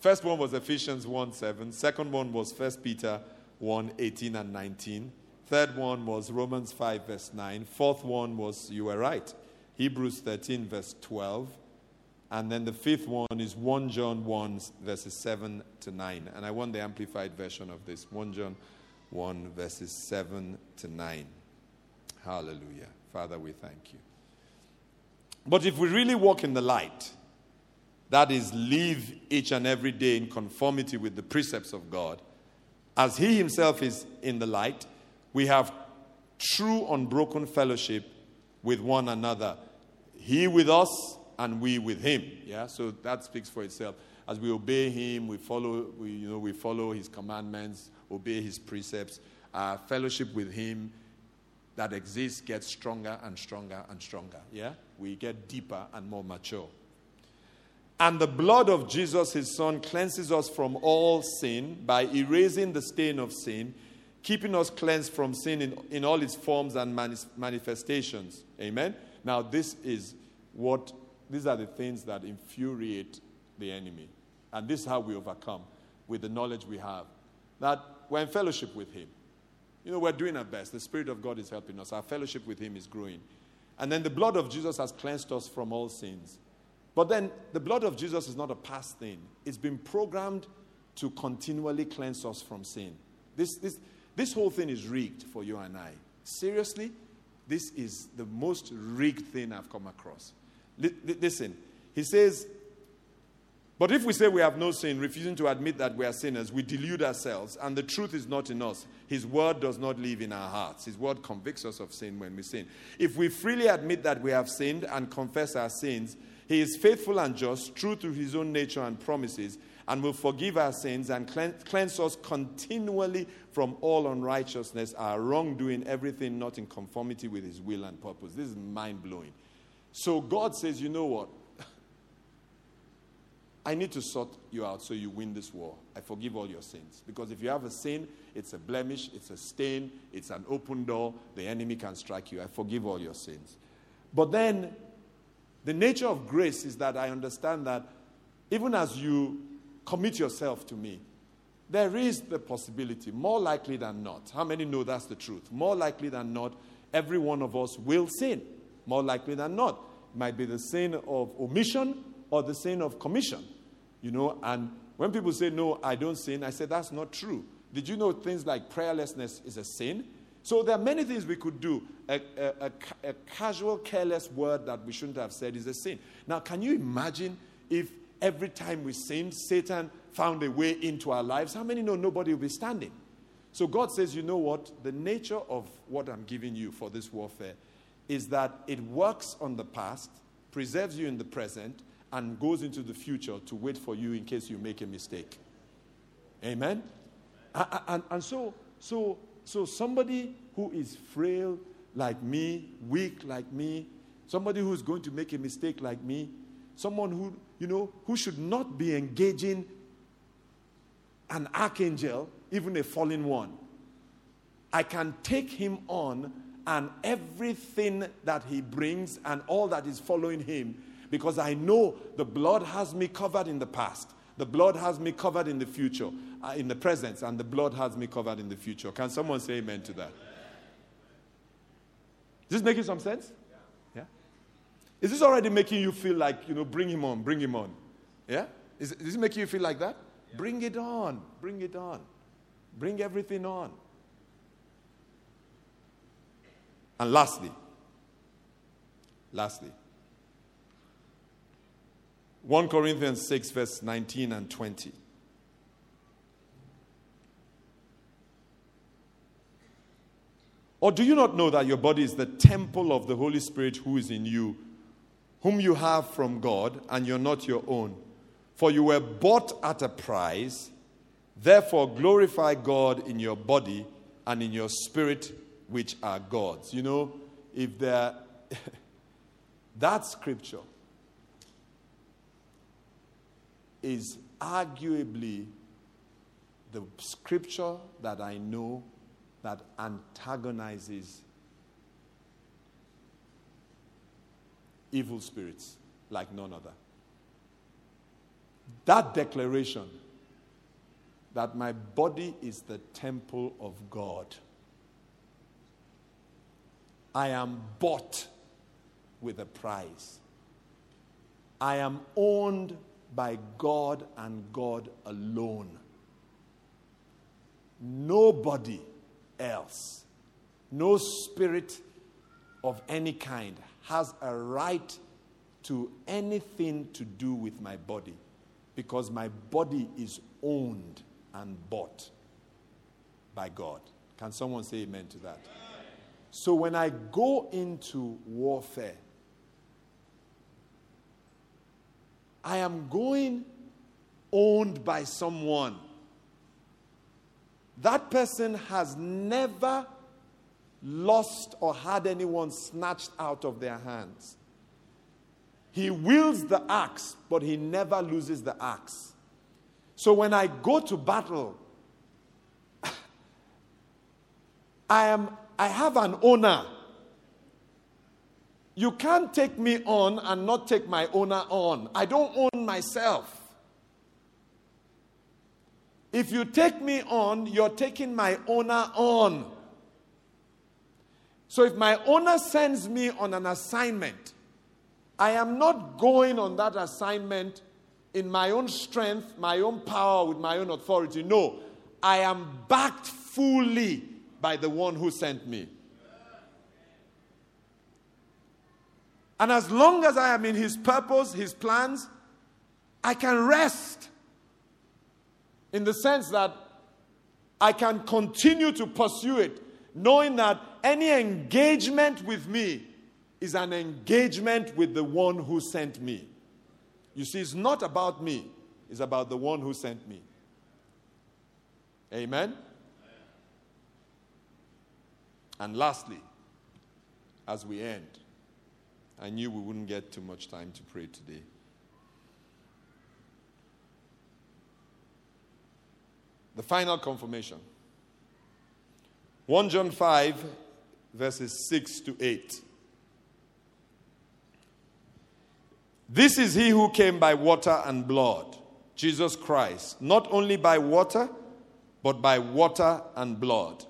First one was Ephesians 1 7. Second one was 1 Peter 1 18 and 19. Third one was Romans 5 verse 9. Fourth one was, you were right, Hebrews 13 verse 12. And then the fifth one is 1 John 1 verses 7 to 9. And I want the amplified version of this 1 John 1 verses 7 to 9. Hallelujah. Father, we thank you. But if we really walk in the light, that is, live each and every day in conformity with the precepts of God, as He Himself is in the light, we have true unbroken fellowship with one another. He with us and we with Him. Yeah, so that speaks for itself. As we obey Him, we follow, we, you know, we follow His commandments, obey His precepts. Our fellowship with Him that exists gets stronger and stronger and stronger. Yeah? We get deeper and more mature. And the blood of Jesus, his son, cleanses us from all sin by erasing the stain of sin. keeping us cleansed from sin in, in all its forms and manis- manifestations. Amen. Now, this is what, these are the things that infuriate the enemy. And this is how we overcome with the knowledge we have. That we're in fellowship with Him. You know, we're doing our best. The Spirit of God is helping us. Our fellowship with Him is growing. And then the blood of Jesus has cleansed us from all sins. But then the blood of Jesus is not a past thing, it's been programmed to continually cleanse us from sin. This, this, this whole thing is rigged for you and I. Seriously, this is the most rigged thing I've come across. L- listen, he says, but if we say we have no sin, refusing to admit that we are sinners, we delude ourselves, and the truth is not in us. His word does not live in our hearts. His word convicts us of sin when we sin. If we freely admit that we have sinned and confess our sins, He is faithful and just, true to His own nature and promises, and will forgive our sins and cleanse us continually from all unrighteousness, our wrongdoing, everything not in conformity with His will and purpose. This is mind blowing. So God says, you know what? [laughs] I need to sort you out so you win this war. I forgive all your sins. Because if you have a sin, it's a blemish, it's a stain, it's an open door, the enemy can strike you. I forgive all your sins. But then, the nature of grace is that I understand that even as you commit yourself to me, there is the possibility, more likely than not. How many know that's the truth? More likely than not, every one of us will sin. More likely than not. It might be the sin of omission or the sin of commission. You know, and when people say, No, I don't sin, I say, That's not true. Did you know things like prayerlessness is a sin? So there are many things we could do. A, a, a, a, casual, careless word that we shouldn't have said is a sin. Now, can you imagine if every time we sinned, Satan found a way into our lives? How many know nobody will be standing? So God says, you know what? The nature of what I'm giving you for this warfare is that it works on the past, preserves you in the present, and goes into the future to wait for you in case you make a mistake. Amen? And, and, and so, so, so somebody who is frail like me, weak like me, somebody who's going to make a mistake like me, someone who, you know, who should not be engaging an archangel, even a fallen one. I can take him on and everything that he brings and all that is following him because I know the blood has me covered in the past. The blood has me covered in the future, uh, in the present, and the blood has me covered in the future. Can someone say amen to that? Is this making some sense? Yeah? Is this already making you feel like, you know, bring him on, bring him on? Yeah? Is, is this making you feel like that? Yeah. Bring it on, bring it on. Bring everything on. And lastly, lastly, 1 Corinthians 6, verse 19 and 20. Or do you not know that your body is the temple of the Holy Spirit who is in you, whom you have from God, and you're not your own? For you were bought at a price. Therefore, glorify God in your body and in your spirit, which are God's. You know, if there, [laughs] that scripture is arguably the scripture that I know that antagonizes evil spirits like none other. That declaration that my body is the temple of God. I am bought with a price. I am owned by God and God alone. Nobody else, no spirit of any kind has a right to anything to do with my body because my body is owned and bought by God. Can someone say amen to that? So when I go into warfare, I am going owned by someone. That person has never lost or had anyone snatched out of their hands. He wields the axe, but he never loses the axe. So when I go to battle, [laughs] I am I have an owner. You can't take me on and not take my owner on. I don't own myself. If you take me on, you're taking my owner on. So if my owner sends me on an assignment, I am not going on that assignment in my own strength, my own power, with my own authority. No, I am backed fully by the one who sent me. And as long as I am in his purpose, his plans, I can rest in the sense that I can continue to pursue it, knowing that any engagement with me is an engagement with the one who sent me. You see, it's not about me, it's about the one who sent me. Amen? And lastly, as we end, I knew we wouldn't get too much time to pray today. The final confirmation 1 John 5, verses 6 to 8. This is he who came by water and blood, Jesus Christ, not only by water, but by water and blood.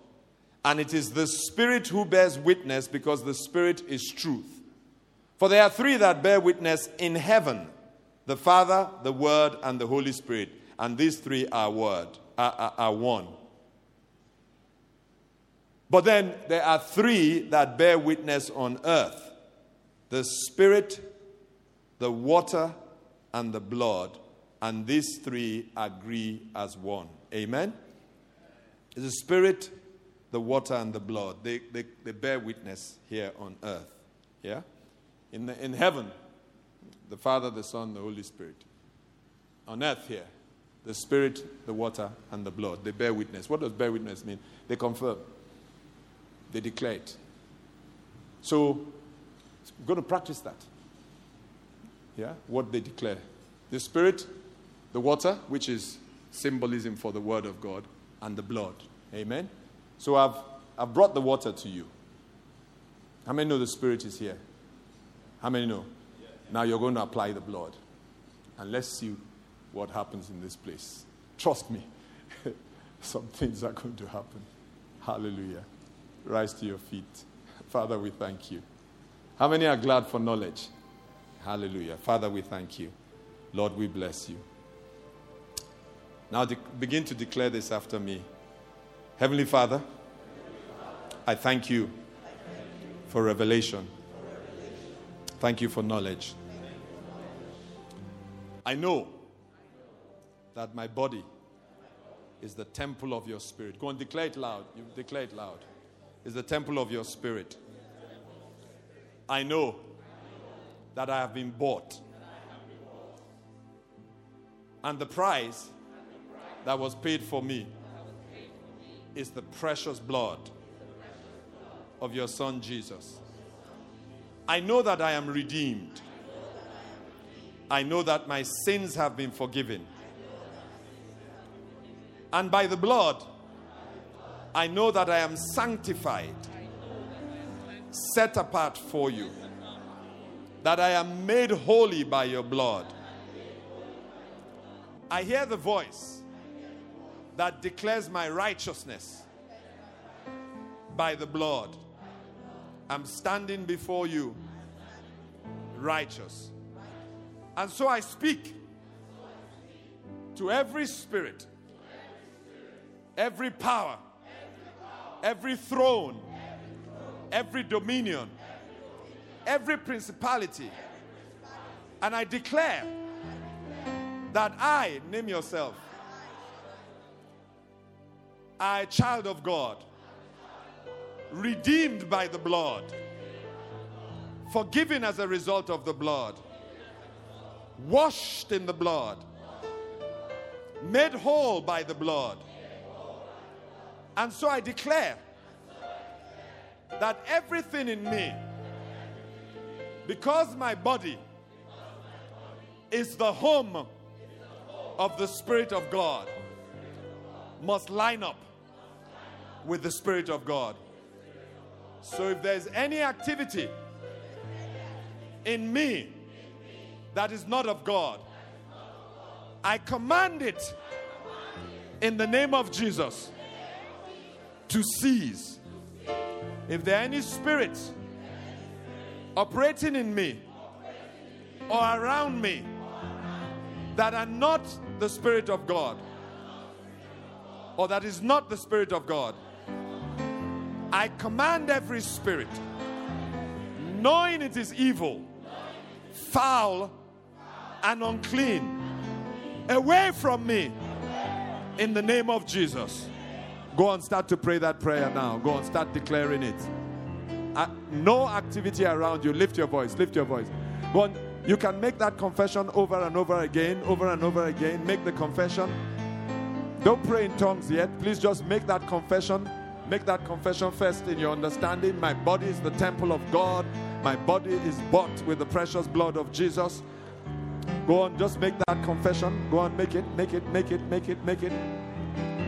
And it is the Spirit who bears witness because the Spirit is truth. For there are three that bear witness in heaven the Father, the Word, and the Holy Spirit. And these three are word, are, are, are one. But then there are three that bear witness on earth the Spirit, the water, and the blood. And these three agree as one. Amen? The Spirit, the water, and the blood. They, they, they bear witness here on earth. Yeah? In, the, in heaven, the Father, the Son, the Holy Spirit. On earth here, the Spirit, the water, and the blood. They bear witness. What does bear witness mean? They confirm. They declare it. So, we're going to practice that. Yeah? What they declare. The Spirit, the water, which is symbolism for the Word of God, and the blood. Amen? So, I've, I've brought the water to you. How many know the Spirit is here? How many know? Now you're going to apply the blood. And let's see what happens in this place. Trust me, [laughs] some things are going to happen. Hallelujah. Rise to your feet. Father, we thank you. How many are glad for knowledge? Hallelujah. Father, we thank you. Lord, we bless you. Now de- begin to declare this after me. Heavenly Father, I thank you for revelation. Thank you for knowledge. I know that my body is the temple of your spirit. Go and declare it loud. You declare it loud. Is the temple of your spirit. I know that I have been bought. And the price that was paid for me is the precious blood of your son Jesus. I know that I am redeemed. I know that my sins have been forgiven. And by the blood, I know that I am sanctified, set apart for you, that I am made holy by your blood. I hear the voice that declares my righteousness by the blood. I'm standing before you righteous. And so I speak to every spirit, every power, every throne, every dominion, every principality. And I declare that I, name yourself, I, child of God, redeemed by the blood, forgiven as a result of the blood, washed in the blood, made whole by the blood. And so I declare that everything in me, because my body is the home of the Spirit of God, must line up with the Spirit of God. So if there's any activity in me that is not of God, I command it in the name of Jesus to cease. If there are any spirits operating in me or around me that are not the Spirit of God, or that is not the Spirit of God, I command every spirit, knowing it is evil, foul, and unclean, away from me in the name of Jesus. Go and start to pray that prayer now. Go and start declaring it. Uh, no activity around you. Lift your voice. Lift your voice. Go on. You can make that confession over and over again, over and over again. Make the confession. Don't pray in tongues yet. Please just make that confession. Make that confession first in your understanding. My body is the temple of God. My body is bought with the precious blood of Jesus. Go on, just make that confession. Go on, make it, make it, make it, make it, make it.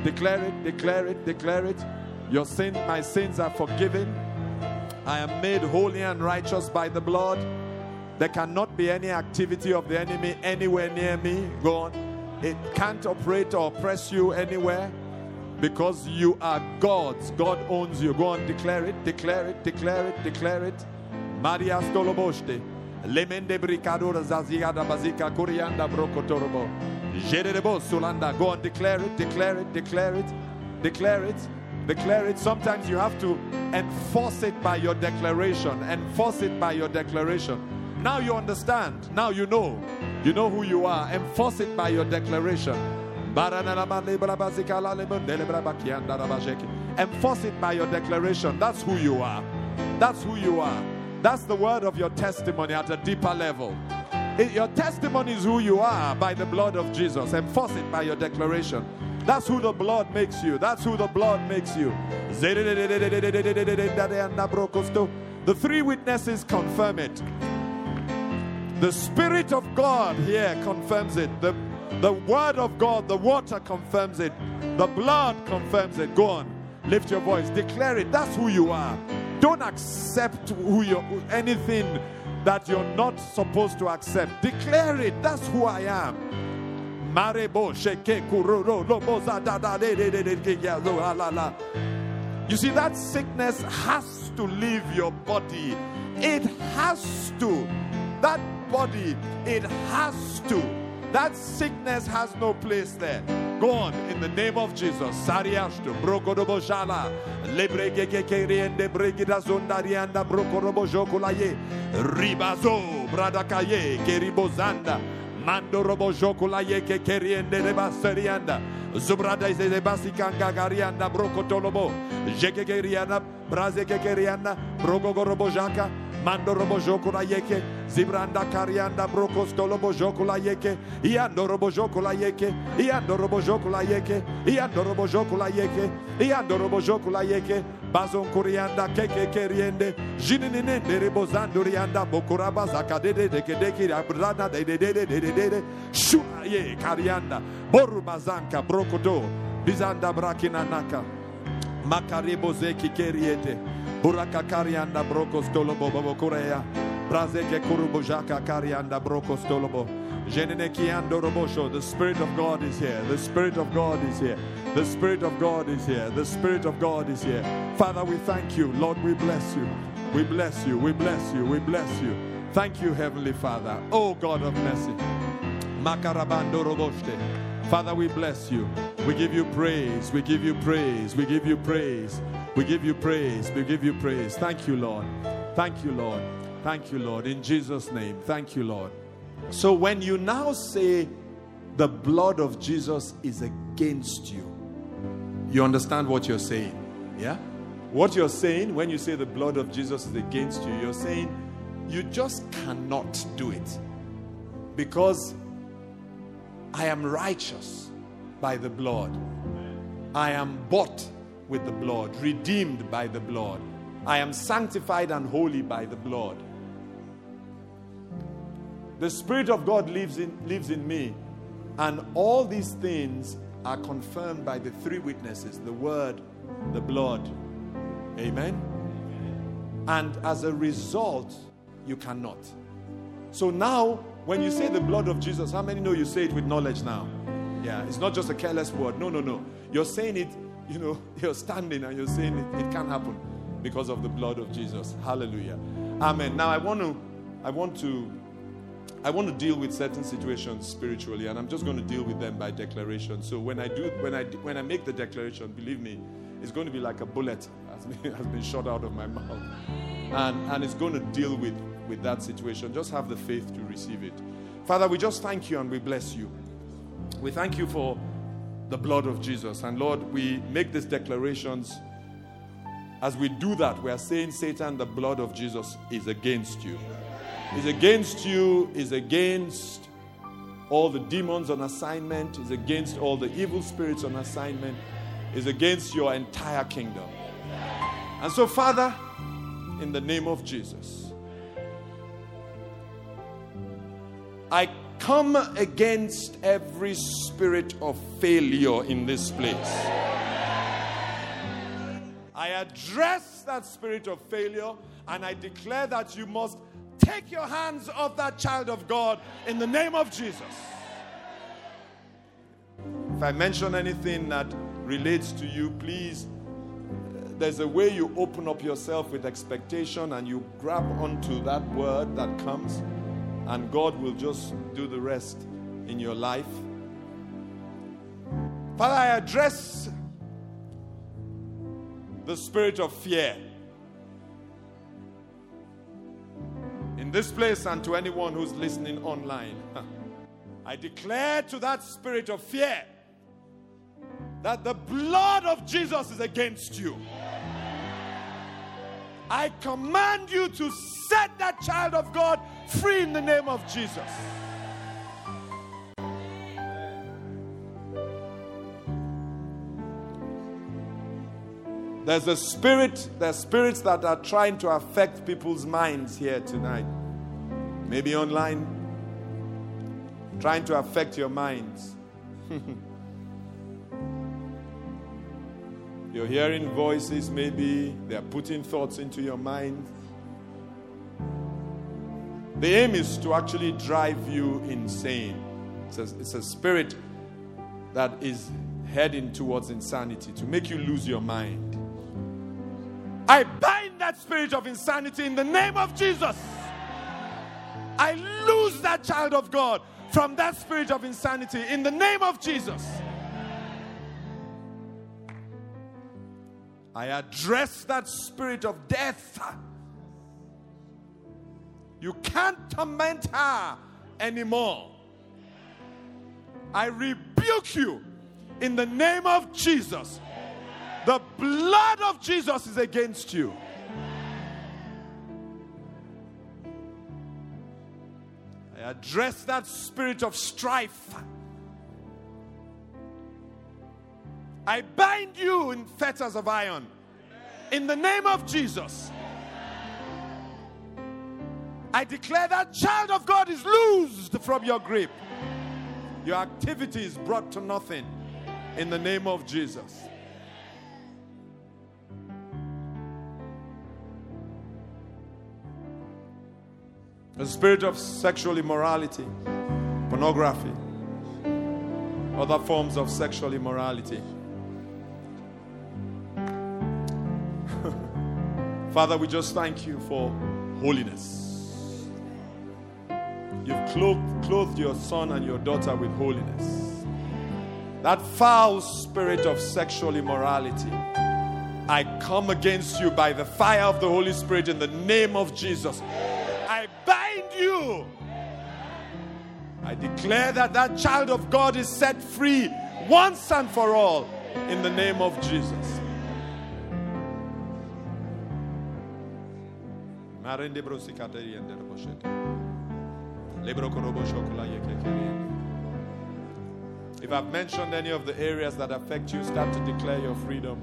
Declare it, declare it, declare it. Your sin, my sins are forgiven. I am made holy and righteous by the blood. There cannot be any activity of the enemy anywhere near me. Go on. It can't operate or oppress you anywhere because you are God's. God owns you. Go on, declare it, declare it, declare it, declare it. Maria Stoloboshte. Lemende bricadora zazigada bazika kurianda brokotorobo. Jerebo sulanda. Go on, declare it, declare it, declare it, declare it, declare it. Sometimes you have to enforce it by your declaration. Enforce it by your declaration. Now you understand. Now you know. You know who you are. Enforce it by your declaration. Enforce it by your declaration. That's who you are. That's who you are. That's the word of your testimony at a deeper level. It- your testimony is who you are by the blood of Jesus. Enforce it by your declaration. That's who the blood makes you. That's who the blood makes you. The three witnesses confirm it. The Spirit of God here confirms it. The, the Word of God, the water confirms it. The blood confirms it. Go on. Lift your voice. Declare it. That's who you are. Don't accept who you anything that you're not supposed to accept. Declare it. That's who I am. You see, that sickness has to leave your body. It has to. That body, it has to. That sickness has no place there. Go on in the name of Jesus. Sariashtu, Brokodobojala, Lebregekeriende, Bregidazondarianda, Brokorobojokulaye, Ribazo, Bradakaye, Keribozanda, Mando Robojokulaye, Kekeriende, Rebaserianda, Zubrada is the Basikanga Garianda, Brokotolobo, Jekeriana, Brazekeriana, Brogorobojaka, Mando Robojokulaye, Zibranda Karianda Brokos Tolobo Jokula Yeke, Iando Robo Jokula Yeke, Iando Robo Jokula Yeke, Iando Robo Jokula Yeke, Iando Robo Jokula Yeke, Bazon Kurianda Keke Keriende, Jininende Rebozando Rianda Bokuraba Zakadede de Kedeki Abrana de de de de de de Shuaye Karianda, Borumazanka Brokodo, Bizanda Brakinanaka, Makarebo Zeki Keriete, Buraka Karianda Brokos Tolobo Bobokorea. The Spirit of God is here. The Spirit of God is here. The Spirit of God is here. The Spirit of God is here. Father, we thank you. Lord, we bless you. We bless you. We bless you. We bless you. Thank you, Heavenly Father. Oh God of mercy. Makarabando. Father, we bless you. We give you praise. We give you praise. We give you praise. We give you praise. We give you praise. Thank you, Lord. Thank you, Lord. Thank you, Lord. In Jesus' name. Thank you, Lord. So when you now say the blood of Jesus is against you, you understand what you're saying. Yeah? What you're saying when you say the blood of Jesus is against you, you're saying you just cannot do it because I am righteous by the blood. I am bought with the blood, redeemed by the blood. I am sanctified and holy by the blood. The Spirit of God lives in, lives in me, and all these things are confirmed by the three witnesses the Word, the blood. Amen. And as a result, you cannot. So now, when you say the blood of Jesus, how many know you say it with knowledge now? Yeah, it's not just a careless word. No, no, no. You're saying it, you know, [laughs] you're standing and you're saying it, it can't happen because of the blood of Jesus. Hallelujah. Amen. Now I want to I want to I want to deal with certain situations spiritually, and I'm just going to deal with them by declaration. So when I do, when I when I make the declaration, believe me, it's going to be like a bullet has been, [laughs] has been shot out of my mouth, and and it's going to deal with with that situation. Just have the faith to receive it. Father, we just thank you and we bless you. We thank you for the blood of Jesus, and Lord, we make these declarations. As we do that, we are saying, Satan, the blood of Jesus is against you is against you, is against all the demons on assignment, is against all the evil spirits on assignment, is against your entire kingdom. And so, Father, in the name of Jesus, I come against every spirit of failure in this place. I address that spirit of failure and I declare that you must Take your hands off that child of God in the name of Jesus. If I mention anything that relates to you, please, there's a way you open up yourself with expectation and you grab onto that word that comes, and God will just do the rest in your life. Father, I address the spirit of fear. In this place and to anyone who's listening online. [laughs] I declare to that spirit of fear that the blood of Jesus is against you. I command you to set that child of God free in the name of Jesus. There's a spirit, there's spirits that are trying to affect people's minds here tonight. Maybe online, trying to affect your minds. [laughs] You're hearing voices, maybe they're putting thoughts into your mind. The aim is to actually drive you insane. It's a, it's a spirit that is heading towards insanity, to make you lose your mind. I bind that spirit of insanity in the name of Jesus. I lose that child of God from that spirit of insanity in the name of Jesus. I address that spirit of death. You can't torment her anymore. I rebuke you in the name of Jesus. Blood of Jesus is against you. I address that spirit of strife. I bind you in fetters of iron. In the name of Jesus. I declare that child of God is loosed from your grip. Your activity is brought to nothing in the name of Jesus. The spirit of sexual immorality, pornography, other forms of sexual immorality. [laughs] Father, we just thank you for holiness. You've clothed, clothed your son and your daughter with holiness. That foul spirit of sexual immorality, I come against you by the fire of the Holy Spirit in the name of Jesus. You. I declare that that child of God is set free once and for all in the name of Jesus. If I've mentioned any of the areas that affect you, start to declare your freedom.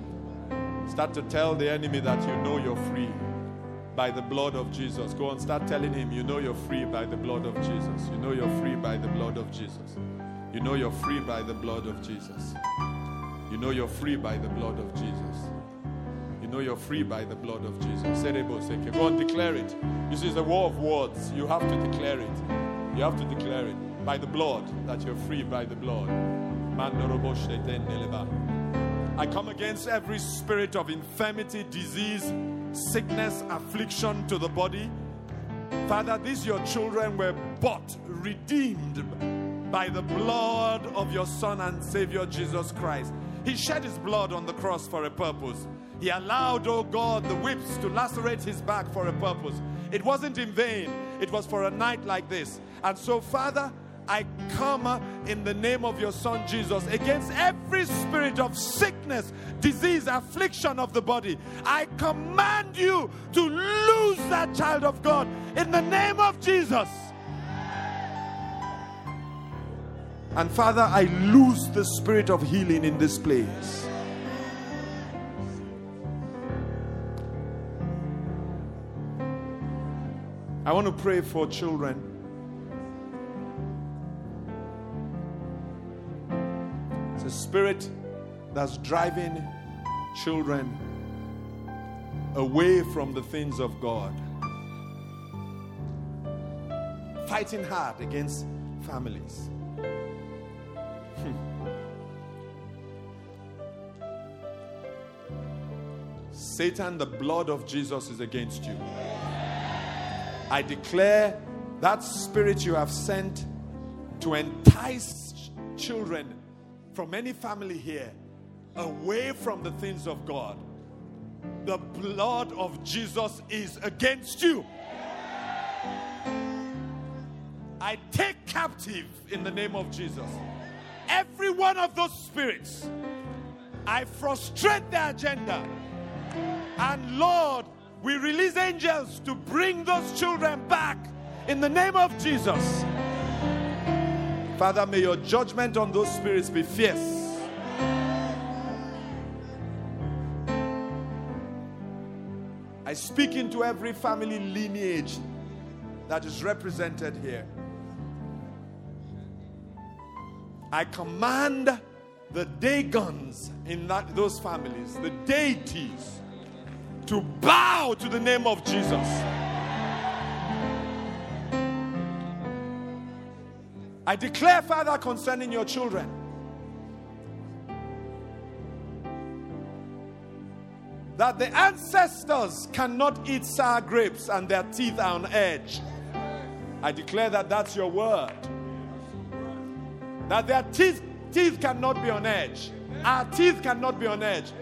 Start to tell the enemy that you know you're free by the blood of Jesus. Go and start telling him, you know you're free by the blood of Jesus. You know you're free by the blood of Jesus. You know you're free by the blood of Jesus. You know you're free by the blood of Jesus. You know you're free by the blood of Jesus. Go on, declare it. See, it's a war of words. You have to declare it. You have to declare it by the blood that you're free by the blood. I come against every spirit of infirmity, disease, sickness, affliction to the body. Father, these your children were bought, redeemed by the blood of your Son and Savior Jesus Christ. He shed his blood on the cross for a purpose. He allowed, oh God, the whips to lacerate his back for a purpose. It wasn't in vain, it was for a night like this. And so, Father, I come in the name of your Son Jesus against every spirit of sickness, disease, affliction of the body. I command you to lose that child of God in the name of Jesus. And Father, I lose the spirit of healing in this place. I want to pray for children. It's a spirit that's driving children away from the things of God. Fighting hard against families. Hmm. Satan, the blood of Jesus is against you. I declare that spirit you have sent to entice children from any family here away from the things of God, the blood of Jesus is against you. I take captive in the name of Jesus every one of those spirits. I frustrate their agenda. And Lord, we release angels to bring those children back in the name of Jesus. Father, may your judgment on those spirits be fierce. I speak into every family lineage that is represented here. I command the Dagons in that, those families, the deities, to bow to the name of Jesus. I declare, Father, concerning your children. That the ancestors cannot eat sour grapes and their teeth are on edge. I declare that that's your word. That their teeth, teeth cannot be on edge. Our teeth cannot be on edge.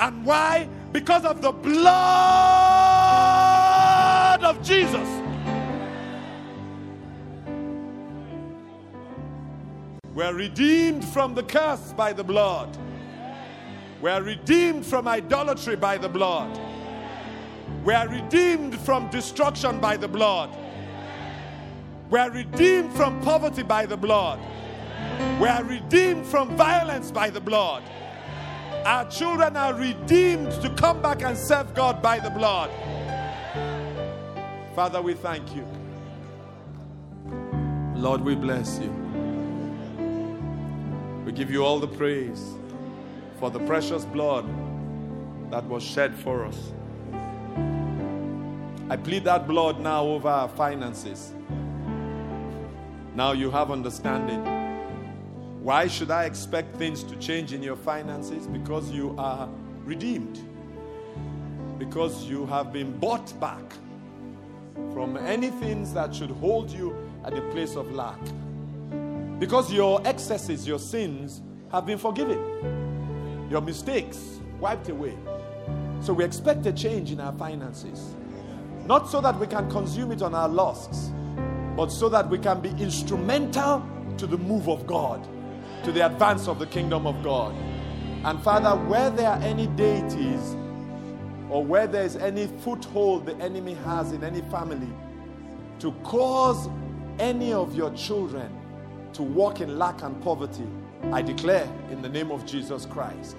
And why? Because of the blood of Jesus. We're redeemed from the curse by the blood. We're redeemed from idolatry by the blood. We are redeemed from destruction by the blood. We are redeemed from poverty by the blood. We are redeemed from violence by the blood. Our children are redeemed to come back and serve God by the blood. Father, we thank you. Lord, we bless you. We give you all the praise for the precious blood that was shed for us. I plead that blood now over our finances. Now you have understanding. Why should I expect things to change in your finances? Because you are redeemed. Because you have been bought back from any things that should hold you at the place of lack. Because your excesses, your sins have been forgiven, your mistakes wiped away. So we expect a change in our finances. Not so that we can consume it on our lusts, but so that we can be instrumental to the move of God, to the advance of the kingdom of God. And Father, where there are any deities or where there is any foothold the enemy has in any family to cause any of your children to walk in lack and poverty, I declare in the name of Jesus Christ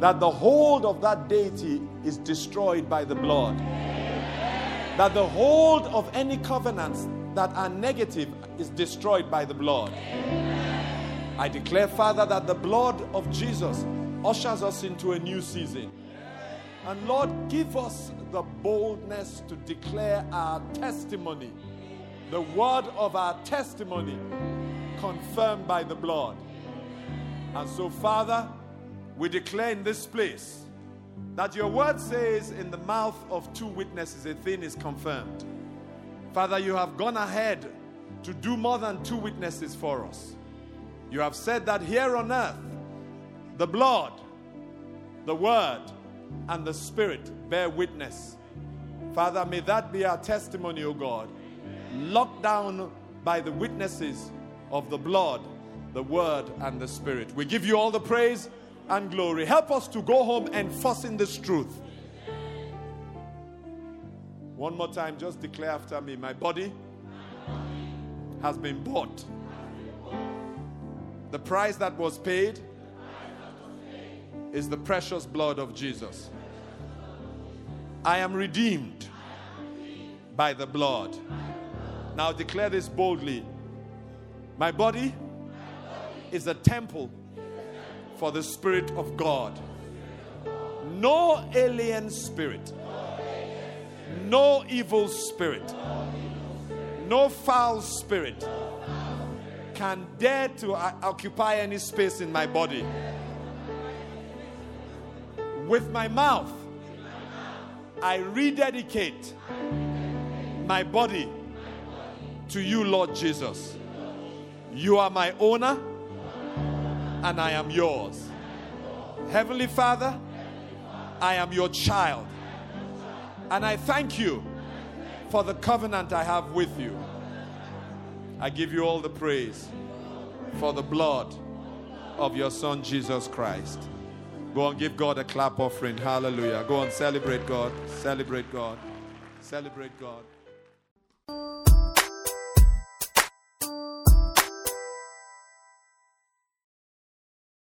that the hold of that deity is destroyed by the blood. That the hold of any covenants that are negative is destroyed by the blood. I declare, Father, that the blood of Jesus ushers us into a new season. And Lord, give us the boldness to declare our testimony, the word of our testimony confirmed by the blood. And so, Father, we declare in this place that your word says, in the mouth of two witnesses, a thing is confirmed. Father, you have gone ahead to do more than two witnesses for us. You have said that here on earth, the blood, the word, and the spirit bear witness. Father, may that be our testimony, O God, locked down by the witnesses of the blood, the word, and the spirit. We give you all the praise and glory. Help us to go home and fuss in this truth. One more time, just declare after me my body has been bought. The price that was paid is the precious blood of Jesus. I am redeemed by the blood. Now declare this boldly. My body is a temple for the Spirit of God. No alien spirit, no evil spirit, no foul spirit can dare to uh, occupy any space in my body. With my mouth, I rededicate my body to you, Lord Jesus. You are my owner, and I am yours. Heavenly Father, I am your child, and I thank you for the covenant I have with you. I give you all the praise for the blood of your Son, Jesus Christ. Go and give God a clap offering. Hallelujah. Go and celebrate God. Celebrate God. Celebrate God.